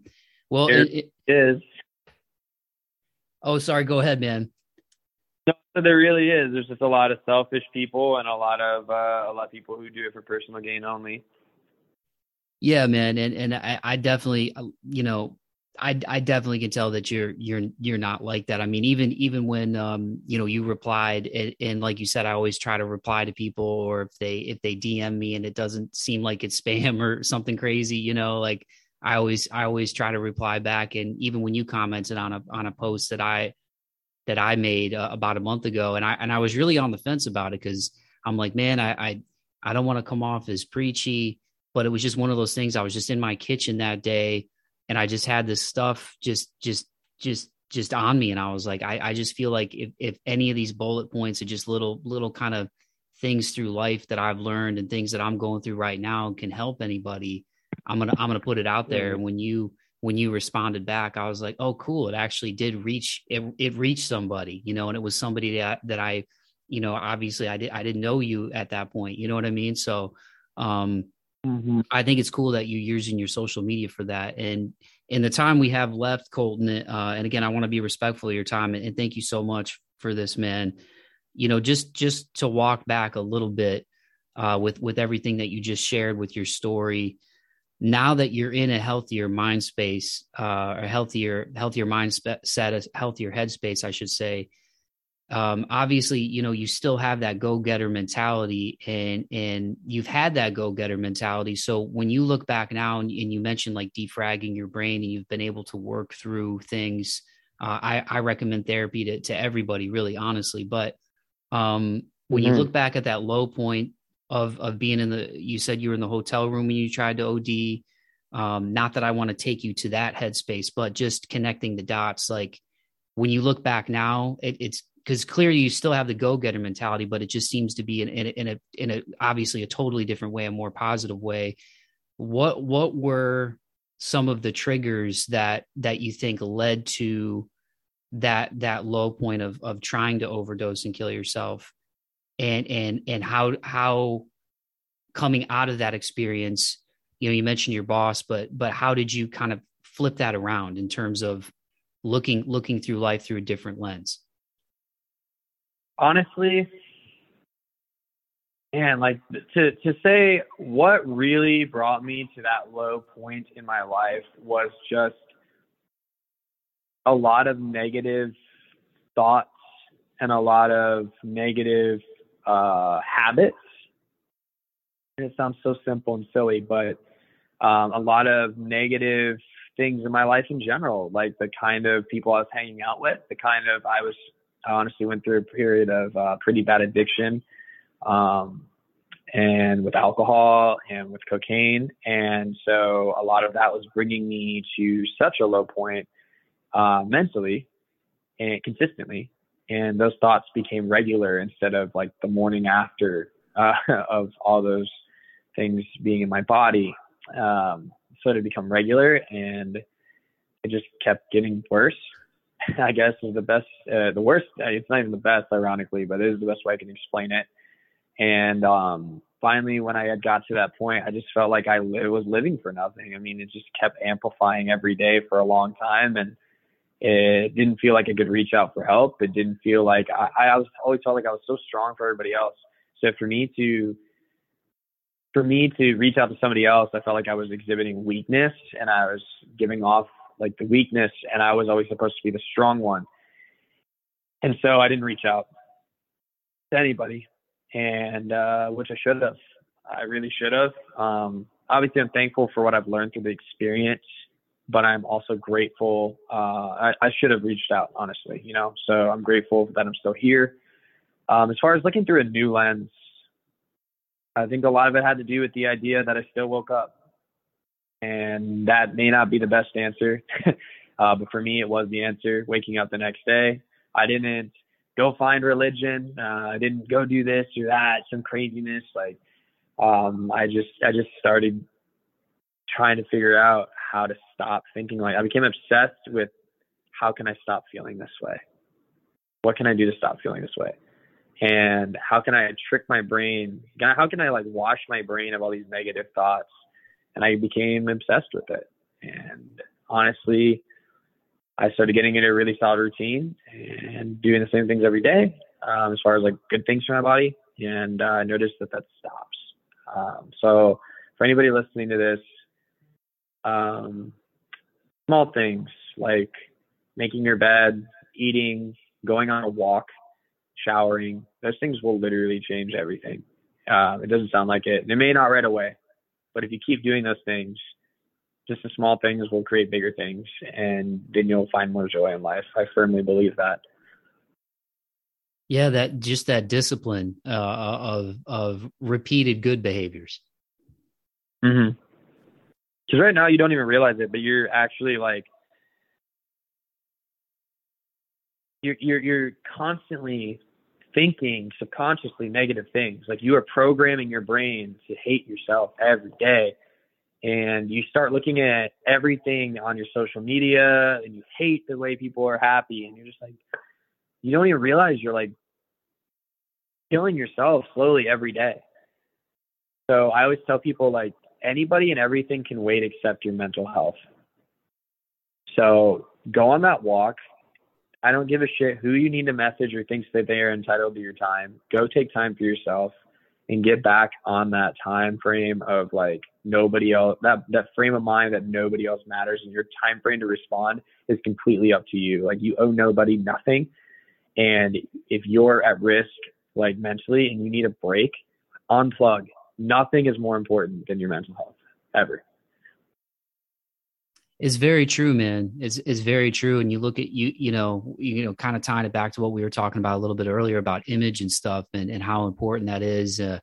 well, it, it is. Oh, sorry. Go ahead, man. No, there really is. There's just a lot of selfish people and a lot of uh, a lot of people who do it for personal gain only. Yeah, man, and and I, I definitely, uh, you know, I, I definitely can tell that you're you're you're not like that. I mean, even even when um you know you replied and, and, like you said, I always try to reply to people, or if they if they DM me and it doesn't seem like it's [laughs] spam or something crazy, you know, like I always I always try to reply back. And even when you commented on a on a post that I that I made uh, about a month ago, and I and I was really on the fence about it because I'm like, man, I I, I don't want to come off as preachy, but it was just one of those things. I was just in my kitchen that day and I just had this stuff just just just just on me. And I was like I, I just feel like if, if any of these bullet points are just little little kind of things through life that I've learned and things that I'm going through right now can help anybody I'm gonna I'm gonna put it out there. And when you when you responded back I was like oh cool. It actually did reach it, it reached somebody you know and it was somebody that that I you know obviously I did I didn't know you at that point you know what I mean? So um Mm-hmm. I think it's cool that you're using your social media for that. And in the time we have left, Colton, uh, and again, I want to be respectful of your time and, and, thank you so much for this, man. You know, just just to walk back a little bit uh, with with everything that you just shared with your story. Now that you're in a healthier mind space, uh, or healthier healthier mindset, a healthier headspace, I should say um, obviously, you know, you still have that go-getter mentality and and you've had that go-getter mentality. So when you look back now and, and you mentioned like defragging your brain and you've been able to work through things, uh, I, I recommend therapy to, to everybody, really honestly. But um, when mm-hmm. you look back at that low point of of being in the, you said you were in the hotel room when you tried to OD. Um, not that I want to take you to that headspace, but just connecting the dots. Like when you look back now, it, it's because clearly you still have the go-getter mentality, but it just seems to be in, in, a, in a in a obviously a totally different way, a more positive way. What what were some of the triggers that that you think led to that that low point of of trying to overdose and kill yourself, and and and how how coming out of that experience, you know, you mentioned your boss, but but how did you kind of flip that around in terms of looking looking through life through a different lens? Honestly, and like to to say what really brought me to that low point in my life was just a lot of negative thoughts and a lot of negative uh, habits. And it sounds so simple and silly, but um, a lot of negative things in my life in general, like the kind of people I was hanging out with, the kind of I was I honestly went through a period of uh, pretty bad addiction, um, and with alcohol and with cocaine, and so a lot of that was bringing me to such a low point uh, mentally and consistently, and those thoughts became regular instead of like the morning after uh, [laughs] of all those things being in my body. Um, so it had become regular, and it just kept getting worse [laughs] I guess is the best, uh, the worst. Uh, it's not even the best, ironically, but it is the best way I can explain it. And um, finally, when I had got to that point, I just felt like I li- was living for nothing. I mean, it just kept amplifying every day for a long time, and it didn't feel like I could reach out for help. It didn't feel like I, I was always felt like I was so strong for everybody else. So for me to for me to reach out to somebody else, I felt like I was exhibiting weakness and I was giving off like the weakness, and I was always supposed to be the strong one. And so I didn't reach out to anybody, and uh, which I should have. I really should have. Um, obviously, I'm thankful for what I've learned through the experience, but I'm also grateful. Uh, I, I, should have reached out, honestly, you know. So I'm grateful that I'm still here. Um, as far as looking through a new lens, I think a lot of it had to do with the idea that I still woke up and that may not be the best answer. [laughs] uh, but for me, it was the answer. Waking up the next day, I didn't go find religion. Uh, I didn't go do this or that, some craziness. Like, um, I just, I just started trying to figure out how to stop thinking like I became obsessed with how can I stop feeling this way? What can I do to stop feeling this way? And how can I trick my brain? How can I like wash my brain of all these negative thoughts and I became obsessed with it. And honestly, I started getting into a really solid routine and doing the same things every day um, as far as like good things for my body. And uh, I noticed that that stops. Um, so for anybody listening to this, um, small things like making your bed, eating, going on a walk, showering, those things will literally change everything. Uh, it doesn't sound like it. It may not right away, but if you keep doing those things, just the small things will create bigger things, and then you'll find more joy in life. I firmly believe that. Yeah, that just that discipline uh, of of repeated good behaviors. Mm-hmm. Because right now you don't even realize it, but you're actually like you're you're you're constantly thinking subconsciously negative things. Like you are programming your brain to hate yourself every day. And you start looking at everything on your social media and you hate the way people are happy. And you're just like, you don't even realize you're like killing yourself slowly every day. So I always tell people like anybody and everything can wait except your mental health. So go on that walk, I don't give a shit who you need to message or thinks that they are entitled to your time. Go take time for yourself and get back on that time frame of like nobody else that that frame of mind that nobody else matters and your time frame to respond is completely up to you. Like you owe nobody nothing. And if you're at risk like mentally and you need a break, unplug. Nothing is more important than your mental health ever. It's very true, man. It's it's very true. And you look at you, you know, you know, kind of tying it back to what we were talking about a little bit earlier about image and stuff and, and how important that is. Uh,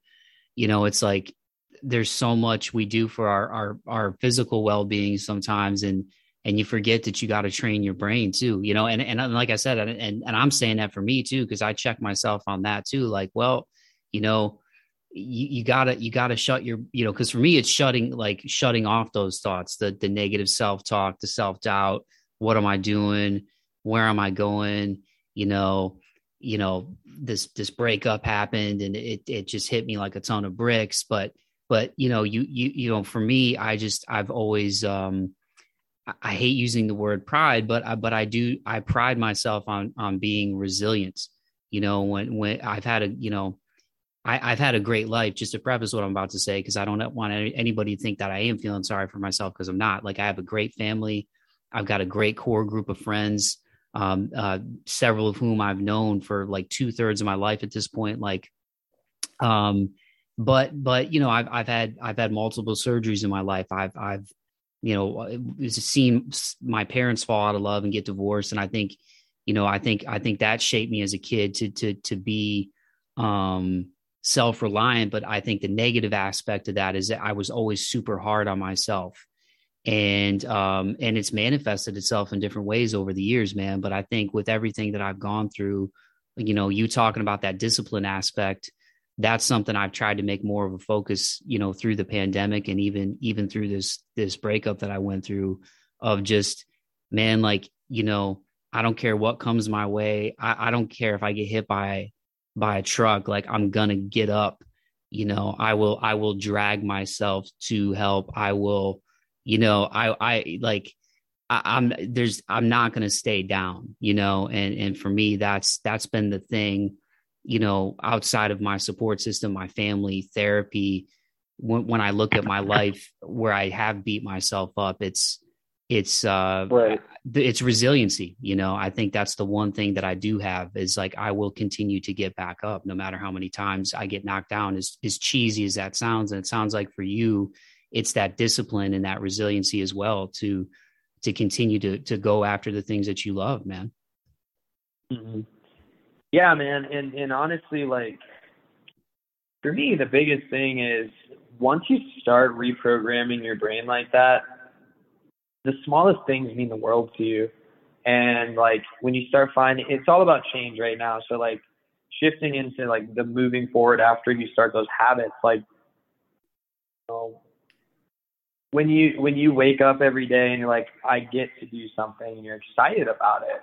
you know, it's like there's so much we do for our our our physical well being sometimes and and you forget that you got to train your brain too you know and and like i said and and, and i'm saying that for me too because i check myself on that too like well you know you, you gotta you gotta shut your you know because for me it's shutting like shutting off those thoughts the the negative self-talk the self-doubt what am i doing where am i going you know you know this this breakup happened and it it just hit me like a ton of bricks but but you know you you you know for me i just i've always um I hate using the word pride, but I, but I do I pride myself on on being resilient. You know, when when I've had a you know, I, have had a great life. Just to preface what I'm about to say, because I don't want anybody to think that I am feeling sorry for myself because I'm not. Like I have a great family. I've got a great core group of friends, um, uh, several of whom I've known for like two thirds of my life at this point. Like, um, but but you know, I've I've had I've had multiple surgeries in my life. I've I've you know, seen my parents fall out of love and get divorced. And I think, you know, I think, I think that shaped me as a kid to, to, to be, um, self-reliant. But I think the negative aspect of that is that I was always super hard on myself and, um, and it's manifested itself in different ways over the years, man. But I think with everything that I've gone through, you know, you talking about that discipline aspect, that's something I've tried to make more of a focus, you know, through the pandemic and even even through this this breakup that I went through of just man, like, you know, I don't care what comes my way. I, I don't care if I get hit by by a truck, like I'm gonna get up, you know, I will I will drag myself to help. I will, you know, I I like I, am there's I'm not gonna stay down, you know, and and for me that's that's been the thing you know, outside of my support system, my family, therapy, when, when I look at my life where I have beat myself up, it's, it's, uh, right. it's resiliency. You know, I think that's the one thing that I do have is like, I will continue to get back up no matter how many times I get knocked down as, as cheesy as that sounds. And it sounds like for you, it's that discipline and that resiliency as well to, to continue to, to go after the things that you love, man. Mm-hmm. Yeah, man, and and honestly, like for me, the biggest thing is once you start reprogramming your brain like that, the smallest things mean the world to you. And like when you start finding, it's all about change right now. So like shifting into like the moving forward after you start those habits, like you know, when you when you wake up every day and you're like, I get to do something, and you're excited about it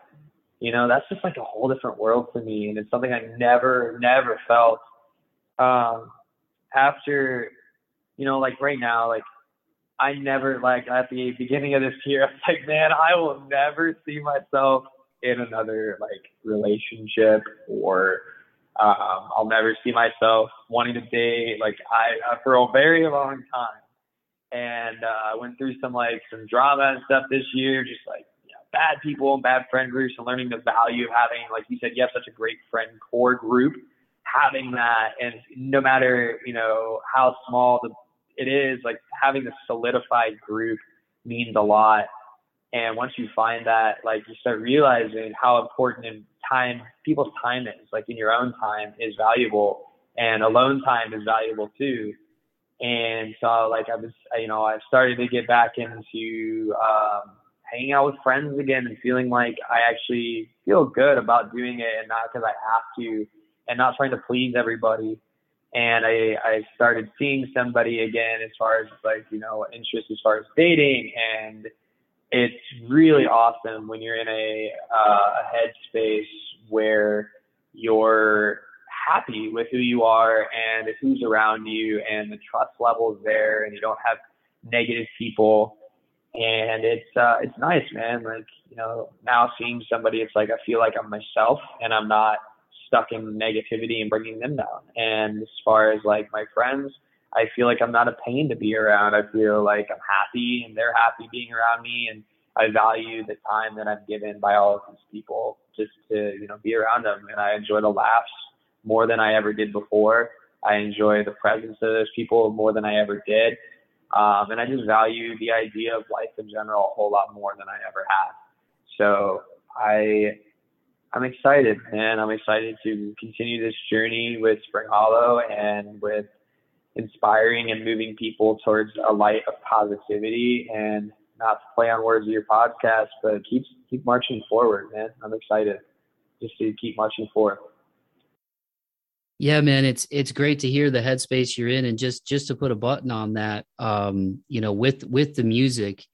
you know, that's just like a whole different world for me. And it's something I never, never felt. Um, after, you know, like right now, like I never, like at the beginning of this year, [laughs] I was like, man, I will never see myself in another like relationship or, um, I'll never see myself wanting to date. Like I, uh, for a very long time. And, uh, I went through some like some drama and stuff this year, just like you know, bad people and bad friend groups and learning the value of having, like you said, you have such a great friend core group, having that, and no matter, you know, how small the, it is, like having a solidified group means a lot. And once you find that, like you start realizing how important in time, people's time is, like in your own time is valuable and alone time is valuable too. And so like I was, you know, I've started to get back into, um, hanging out with friends again and feeling like I actually feel good about doing it and not because I have to and not trying to please everybody. And I, I started seeing somebody again as far as like, you know, interest as far as dating. And it's really awesome when you're in a, uh, a headspace where you're happy with who you are and who's around you and the trust level is there and you don't have negative people and it's uh it's nice man like you know now seeing somebody it's like i feel like i'm myself and i'm not stuck in negativity and bringing them down. And as far as like my friends i feel like i'm not a pain to be around. I feel like i'm happy and they're happy being around me and i value the time that i'm given by all of these people just to you know be around them. And i enjoy the laughs more than i ever did before. I enjoy the presence of those people more than i ever did. Um, and I just value the idea of life in general a whole lot more than I ever have. So I, I'm excited, man. I'm excited to continue this journey with Spring Hollow and with inspiring and moving people towards a light of positivity and not to play on words of your podcast, but keep keep marching forward, man. I'm excited just to keep marching forward. Yeah, man, it's it's great to hear the headspace you're in, and just just to put a button on that, um, you know, with with the music,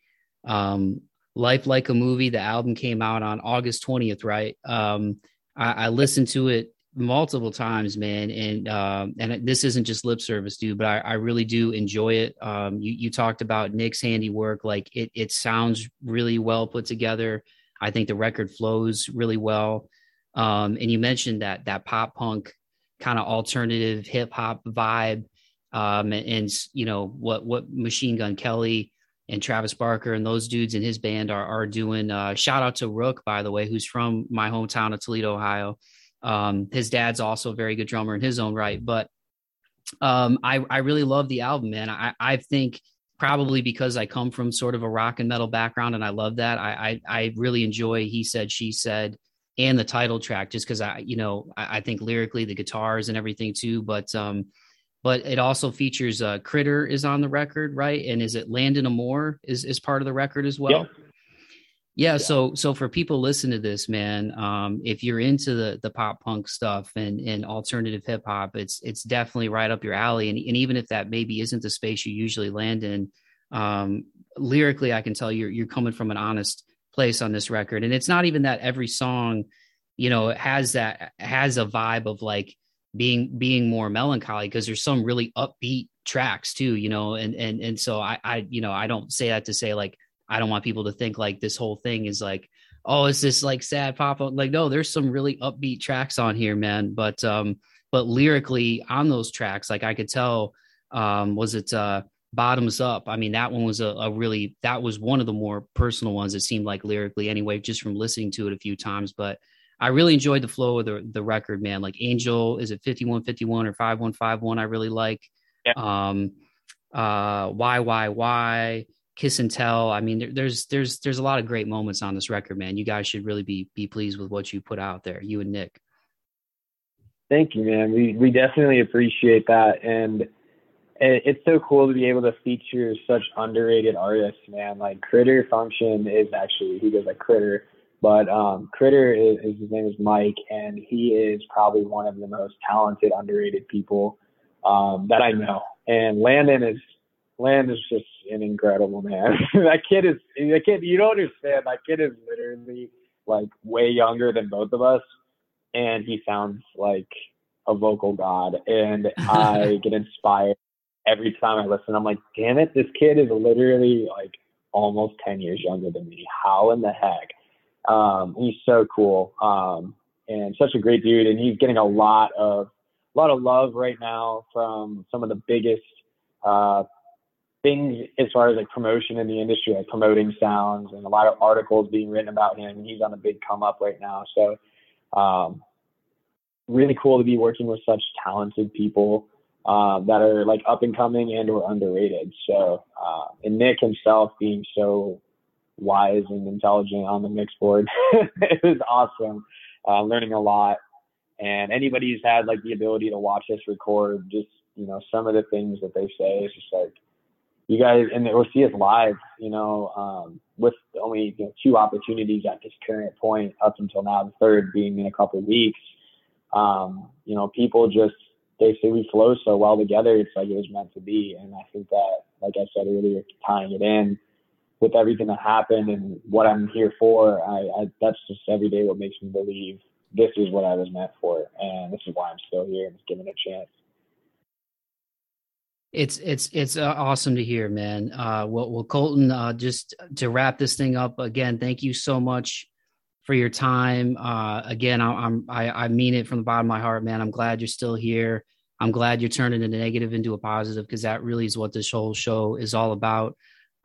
um, Life Like a Movie, the album came out on August 20th, right? Um, I, I listened to it multiple times, man, and um, and this isn't just lip service, dude, but I, I really do enjoy it. Um, you you talked about Nick's handiwork, like it it sounds really well put together. I think the record flows really well. Um, and you mentioned that that pop punk kind of alternative hip hop vibe. Um, and, and, you know what what Machine Gun Kelly and Travis Barker and those dudes in his band are are doing. Uh, shout out to Rook, by the way, who's from my hometown of Toledo, Ohio. Um, his dad's also a very good drummer in his own right. But um, I I really love the album, man. I I think probably because I come from sort of a rock and metal background and I love that. I I, I really enjoy he said she said and the title track just because I, you know, I, I, think lyrically the guitars and everything too. But um, but it also features uh, Critter is on the record, right? And is it Landon Amore is is part of the record as well? Yeah. Yeah, yeah. so so for people listen to this, man, um, if you're into the the pop punk stuff and and alternative hip hop, it's it's definitely right up your alley. And and even if that maybe isn't the space you usually land in, um, lyrically, I can tell you're you're coming from an honest place on this record and it's not even that every song you know has that has a vibe of like being being more melancholy because there's some really upbeat tracks too you know and and and so i i you know i don't say that to say like i don't want people to think like this whole thing is like oh it's this like sad pop like no there's some really upbeat tracks on here man but um but lyrically on those tracks like i could tell um was it uh bottoms up? I mean that one was a, a, really that was one of the more personal ones it seemed like lyrically anyway just from listening to it a few times but i really enjoyed the flow of the, the record man. Like angel is it 5151 or 5151 i really like yeah. um uh why why why kiss and tell. I mean there, there's there's there's a lot of great moments on this record man. You guys should really be be pleased with what you put out there you and nick. Thank you man. We we definitely appreciate that. And it's so cool to be able to feature such underrated artists, man. Like Critter Function is actually he goes like Critter, but um, Critter is, is his name is Mike, and he is probably one of the most talented, underrated people um, that I know. And Landon is Landon is just an incredible man. [laughs] that kid is that kid. You don't understand. That kid is literally like way younger than both of us, and he sounds like a vocal god, and I [laughs] get inspired every time I listen, I'm like, damn it, this kid is literally like almost 10 years younger than me. How in the heck? Um, he's so cool. Um, and such a great dude. And he's getting a lot of, a lot of love right now from some of the biggest, uh, things as far as like promotion in the industry, like promoting sounds and a lot of articles being written about him. And he's on a big come up right now. So, um, really cool to be working with such talented people uh, that are like up and coming and or underrated. So, uh, and Nick himself being so wise and intelligent on the mix board, [laughs] it was awesome. Uh, learning a lot. And anybody who's had like the ability to watch us record, just you know, some of the things that they say is just like you guys, and or see us live. You know, um, with only you know, two opportunities at this current point up until now, the third being in a couple weeks. Um, you know, people just they say we flow so well together. It's like it was meant to be. And I think that, like I said earlier, tying it in with everything that happened and what I'm here for, I, I that's just every day what makes me believe this is what I was meant for, and this is why I'm still here and given a chance. It's it's it's uh, awesome to hear, man. Uh, well, well, Colton, uh, just to wrap this thing up again, thank you so much for your time. Uh, again, I, I'm I, I mean it from the bottom of my heart, man. I'm glad you're still here. I'm glad you're turning the negative into a positive because that really is what this whole show is all about.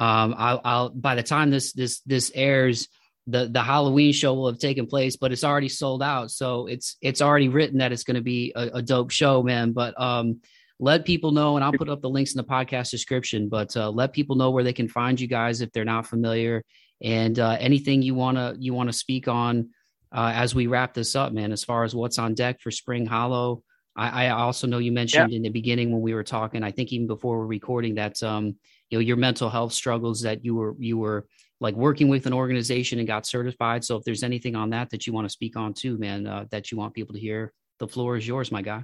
Um, I'll, I'll by the time this this this airs, the the Halloween show will have taken place, but it's already sold out. So it's it's already written that it's going to be a, a, dope show, man. But um, let people know, and I'll put up the links in the podcast description. But uh, let people know where they can find you guys if they're not familiar, and uh, anything you wanna you wanna speak on uh, as we wrap this up, man. As far as what's on deck for Spring Hollow, I, I also know you mentioned yeah. in the beginning when we were talking. I think even before we're recording that um, you know your mental health struggles that you were you were like working with an organization and got certified. So if there's anything on that that you want to speak on too, man, uh, that you want people to hear, the floor is yours, my guy.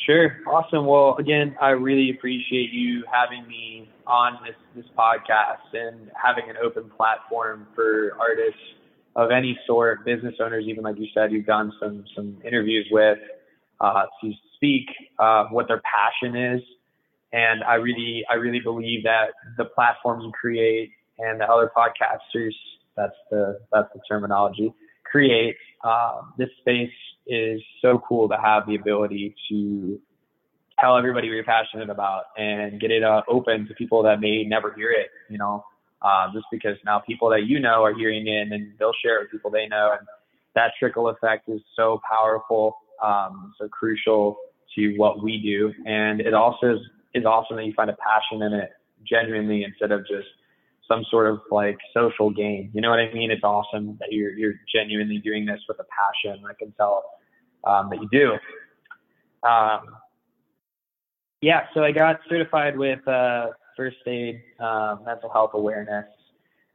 Sure. Awesome. Well, again, I really appreciate you having me on this, this podcast and having an open platform for artists of any sort, business owners, even like you said, you've done some, some interviews with, uh, to speak, uh, what their passion is. And I really, I really believe that the platform you create and the other podcasters, that's the, that's the terminology, create, uh, this space is so cool to have the ability to tell everybody what you're passionate about and get it uh, open to people that may never hear it, you know, uh, just because now people that you know are hearing it and they'll share it with people they know. And that trickle effect is so powerful, um, so crucial to what we do. And it also is, is awesome that you find a passion in it genuinely instead of just some sort of like social game. You know what I mean? It's awesome that you're, you're genuinely doing this with a passion. I can tell um, that you do. Um, yeah, so I got certified with uh, first aid, uh, mental health awareness,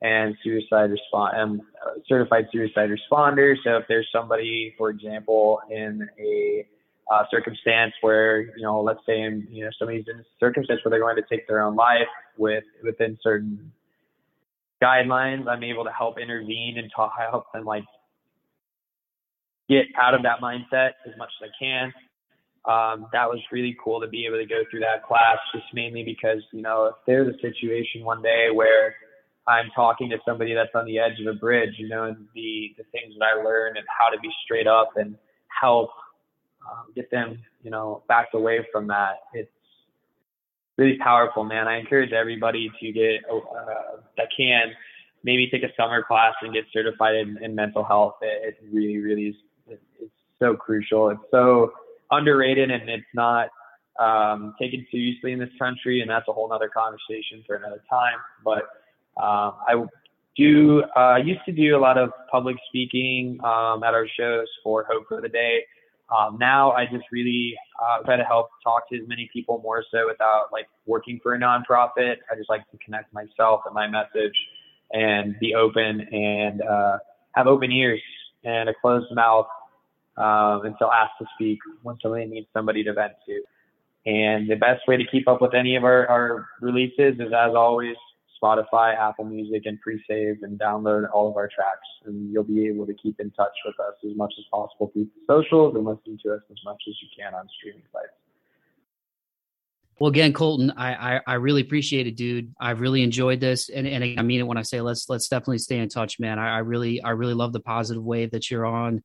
and suicide respond. I'm certified suicide responder. So if there's somebody, for example, in a uh, circumstance where you know, let's say, you know, somebody's in a circumstance where they're going to take their own life with within certain guidelines, I'm able to help intervene and talk, help them like get out of that mindset as much as I can. Um, that was really cool to be able to go through that class, just mainly because, you know, if there's a situation one day where I'm talking to somebody that's on the edge of a bridge, you know, and the, the things that I learned and how to be straight up and help um, get them, you know, backed away from that, it's really powerful, man. I encourage everybody to get, uh, that can, maybe take a summer class and get certified in, in mental health. It, it really, really is it's, it's so crucial. It's so underrated and it's not um, taken seriously in this country, and that's a whole other conversation for another time. But um, I do uh, I used to do a lot of public speaking um, at our shows for Hope for the Day. Um, now I just really uh, try to help talk to as many people more so without like working for a nonprofit. I just like to connect myself and my message and be open and uh, have open ears and a closed mouth um, until asked to speak when somebody needs somebody to vent to. And the best way to keep up with any of our, our releases is, as always, Spotify, Apple Music, and pre-save and download all of our tracks. And you'll be able to keep in touch with us as much as possible through the socials and listen to us as much as you can on streaming sites. Well, again, Colton, I, I, I really appreciate it, dude. I really enjoyed this, and and I mean it when I say let's let's definitely stay in touch, man. I, I really I really love the positive wave that you're on.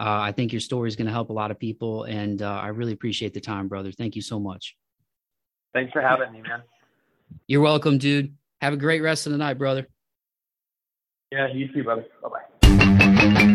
Uh, I think your story is going to help a lot of people, and uh, I really appreciate the time, brother. Thank you so much. Thanks for having me, man. You're welcome, dude. Have a great rest of the night, brother. Yeah, you too, brother. Bye bye.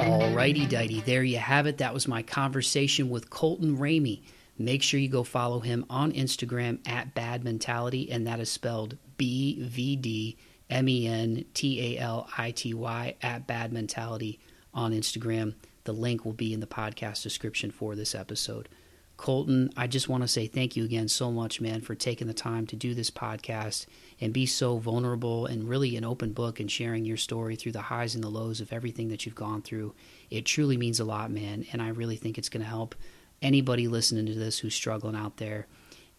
All righty Dighty. there you have it. That was my conversation with Colton Ramey. Make sure you go follow him on Instagram at Bad Mentality, and that is spelled B V D M E N T A L I T Y at Bad Mentality on Instagram. The link will be in the podcast description for this episode. Colton, I just want to say thank you again so much, man, for taking the time to do this podcast and be so vulnerable and really an open book and sharing your story through the highs and the lows of everything that you've gone through. It truly means a lot, man. And I really think it's going to help anybody listening to this who's struggling out there.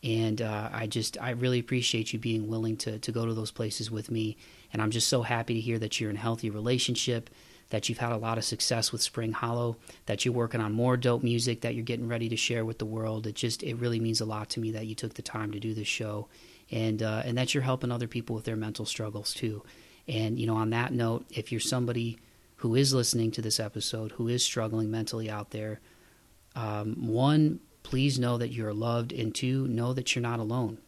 And uh, I just, I really appreciate you being willing to, to go to those places with me. And I'm just so happy to hear that you're in a healthy relationship that you've had a lot of success with Spring Hollow, that you're working on more dope music that you're getting ready to share with the world. It just it really means a lot to me that you took the time to do this show, and uh, and that you're helping other people with their mental struggles too. And you know, on that note, if you're somebody who is listening to this episode who is struggling mentally out there, um, one, please know that you're loved, and two, know that you're not alone.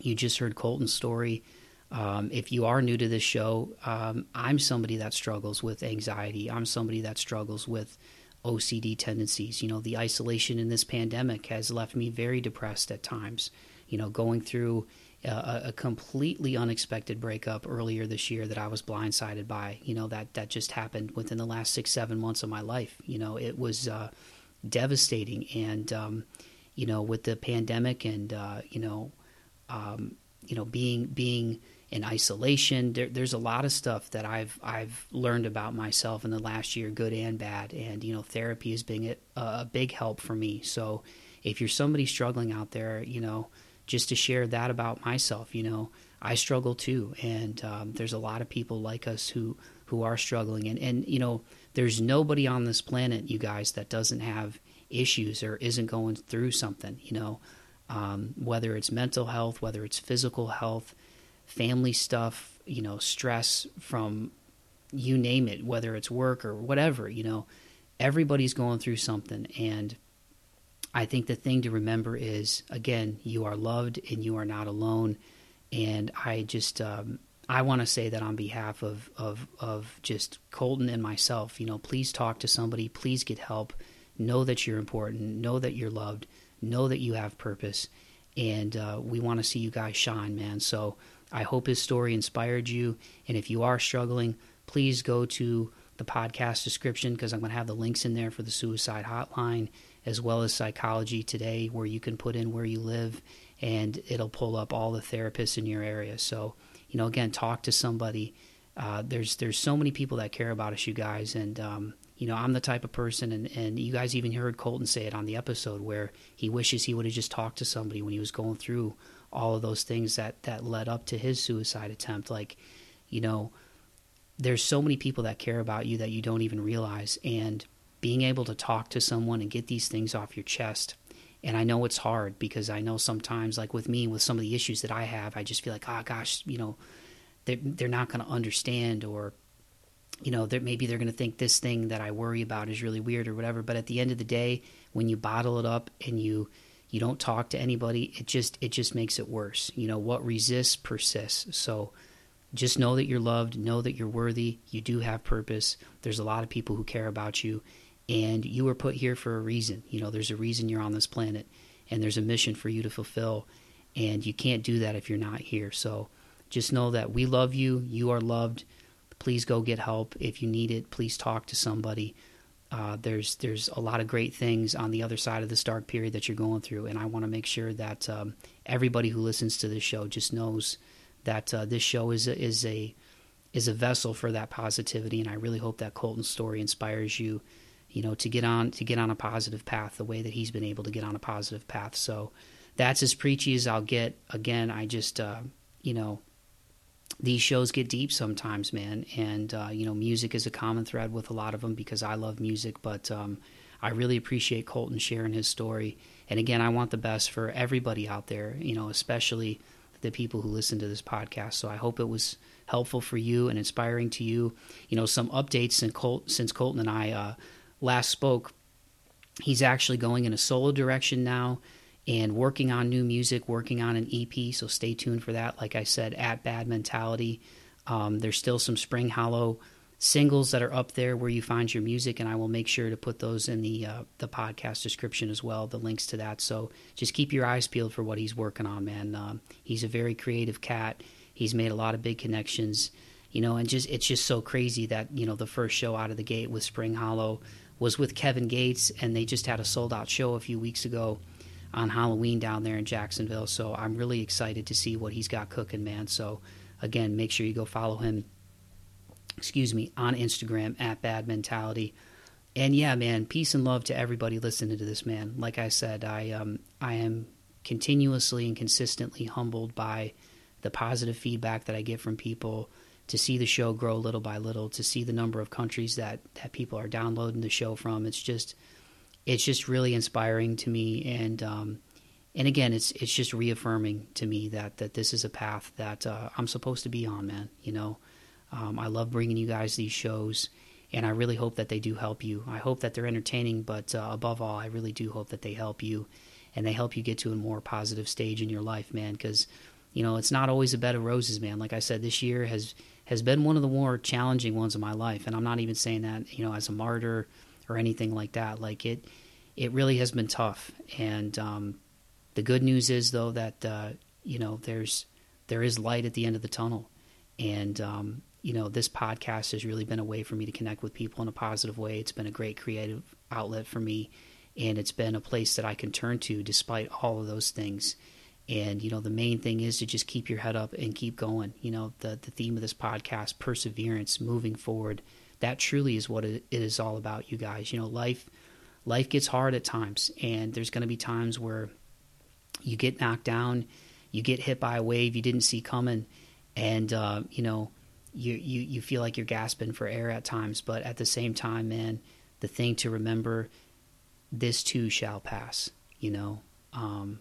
You just heard Colton's story um, if you are new to this show, um, I'm somebody that struggles with anxiety. I'm somebody that struggles with OCD tendencies. You know, the isolation in this pandemic has left me very depressed at times. You know, going through a, a, completely unexpected breakup earlier this year that I was blindsided by. You know that that just happened within the last six seven months of my life. You know it was uh, devastating, and um, you know with the pandemic and uh, you know um, you know being being in isolation. There, there's a lot of stuff that I've I've learned about myself in the last year, good and bad. And you know therapy has been a, a big help for me. So if you're somebody struggling out there, you know just to share that about myself. You know, I struggle too, and um, there's a lot of people like us who who are struggling, and and you know, there's nobody on this planet, you guys, that doesn't have issues or isn't going through something. You know, um, whether it's mental health, whether it's physical health, family stuff, you know, stress from you name it, whether it's work or whatever. You know, everybody's going through something, and I think the thing to remember is again, you are loved and you are not alone. And I just um, I want to say that on behalf of, of of just Colton and myself, you know, please talk to somebody, please get help. Know that you're important. Know that you're loved. Know that you have purpose. And uh, we want to see you guys shine, man. So I hope his story inspired you. And if you are struggling, please go to the podcast description because I'm going to have the links in there for the suicide hotline as well as Psychology Today, where you can put in where you live and it'll pull up all the therapists in your area. So, you know, again, talk to somebody. Uh, there's there's so many people that care about us, you guys, and um, you know, I'm the type of person, and, and you guys even heard Colton say it on the episode where he wishes he would have just talked to somebody when he was going through all of those things that that led up to his suicide attempt. Like, you know, there's so many people that care about you that you don't even realize, and being able to talk to someone and get these things off your chest. And I know it's hard because I know sometimes, like with me, with some of the issues that I have, I just feel like, oh gosh, you know, they're, they're not going to understand, or, you know, they're, maybe they're going to think this thing that I worry about is really weird or whatever. But at the end of the day, when you bottle it up and you, you don't talk to anybody, it just, it just makes it worse. You know, what resists persists. So, just know that you're loved, know that you're worthy, you do have purpose. There's a lot of people who care about you, and you were put here for a reason. You know, there's a reason you're on this planet, and there's a mission for you to fulfill, and you can't do that if you're not here. So just know that we love you. You are loved. Please go get help if you need it. Please talk to somebody. Uh, there's there's a lot of great things on the other side of this dark period that you're going through, and I want to make sure that um, everybody who listens to this show just knows that uh, this show is a, is a is a vessel for that positivity, and I really hope that Colton's story inspires you you know, to get on to get on a positive path the way that he's been able to get on a positive path. So that's as preachy as I'll get. Again, I just uh, you know these shows get deep sometimes, man, and uh, you know music is a common thread with a lot of them because I love music, but um, I really appreciate Colton sharing his story. And again, I want the best for everybody out there, you know, especially the people who listen to this podcast. So I hope it was helpful for you and inspiring to you. You know, some updates since, Colt, since Colton and I uh, last spoke, he's actually going in a solo direction now and working on new music, working on an EP. So stay tuned for that. Like I said, at Bad Mentality. Um, there's still some Spring Hollow singles that are up there where you find your music, and I will make sure to put those in the uh, the podcast description as well, the links to that. So just keep your eyes peeled for what he's working on, man. Um, he's a very creative cat. He's made a lot of big connections, you know, and just it's just so crazy that you know the first show out of the gate with Spring Hollow was with Kevin Gates, and they just had a sold out show a few weeks ago on Halloween down there in Jacksonville. So I'm really excited to see what he's got cooking, man. So again, make sure you go follow him. Excuse me on Instagram at Bad Mentality. And yeah, man, peace and love to everybody listening to this, man. Like I said, I um I am continuously and consistently humbled by the positive feedback that I get from people to see the show grow little by little, to see the number of countries that, that people are downloading the show from. It's just it's just really inspiring to me and um, and again it's it's just reaffirming to me that that this is a path that uh, I'm supposed to be on, man. You know, um, I love bringing you guys these shows, and I really hope that they do help you. I hope that they're entertaining, but uh, above all, I really do hope that they help you, and they help you get to a more positive stage in your life, man. Because you know it's not always a bed of roses, man. Like I said, this year has has been one of the more challenging ones of my life. And I'm not even saying that, you know, as a martyr or anything like that. Like it, it really has been tough. And um, the good news is, though, that uh, you know, there's there is light at the end of the tunnel, and um, you know, this podcast has really been a way for me to connect with people in a positive way. It's been a great creative outlet for me, and it's been a place that I can turn to despite all of those things. And you know, the main thing is to just keep your head up and keep going. You know, the the theme of this podcast, perseverance, moving forward. That truly is what it is all about, you guys. You know, life life gets hard at times, and there's going to be times where you get knocked down, you get hit by a wave you didn't see coming, and uh, you know you, you you feel like you're gasping for air at times. But at the same time, man, the thing to remember: this too shall pass. You know, um,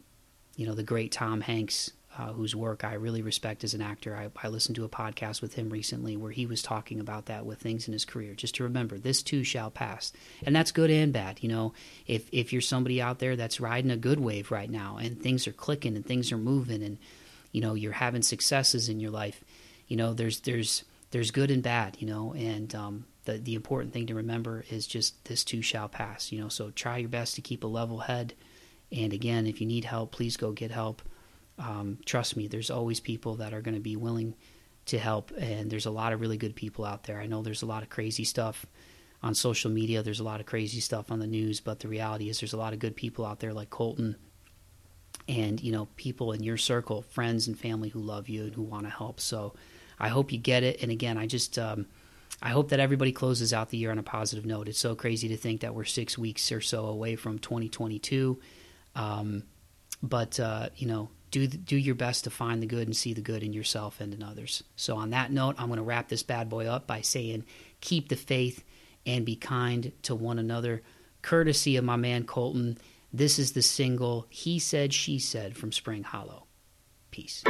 you know the great Tom Hanks uh, whose work I really respect as an actor. I, I, listened to a podcast with him recently where he was talking about that with things in his career. Just to remember, this too shall pass, and that's good and bad. You know, if if you're somebody out there that's riding a good wave right now, and things are clicking and things are moving, and you know you're having successes in your life, you know there's there's there's good and bad. You know, and um, the the important thing to remember is just this too shall pass. You know, so try your best to keep a level head. And again, if you need help, please go get help um, trust me, there's always people that are going to be willing to help, and there's a lot of really good people out there. I know there's a lot of crazy stuff on social media, there's a lot of crazy stuff on the news, but the reality is there's a lot of good people out there like Colton and you know people in your circle friends and family who love you and who want to help so i hope you get it and again i just um, i hope that everybody closes out the year on a positive note it's so crazy to think that we're six weeks or so away from 2022 um, but uh, you know do do your best to find the good and see the good in yourself and in others. So on that note, I'm going to wrap this bad boy up by saying keep the faith and be kind to one another, courtesy of my man Colton. This is the single He Said She Said from Spring Hollow. Peace.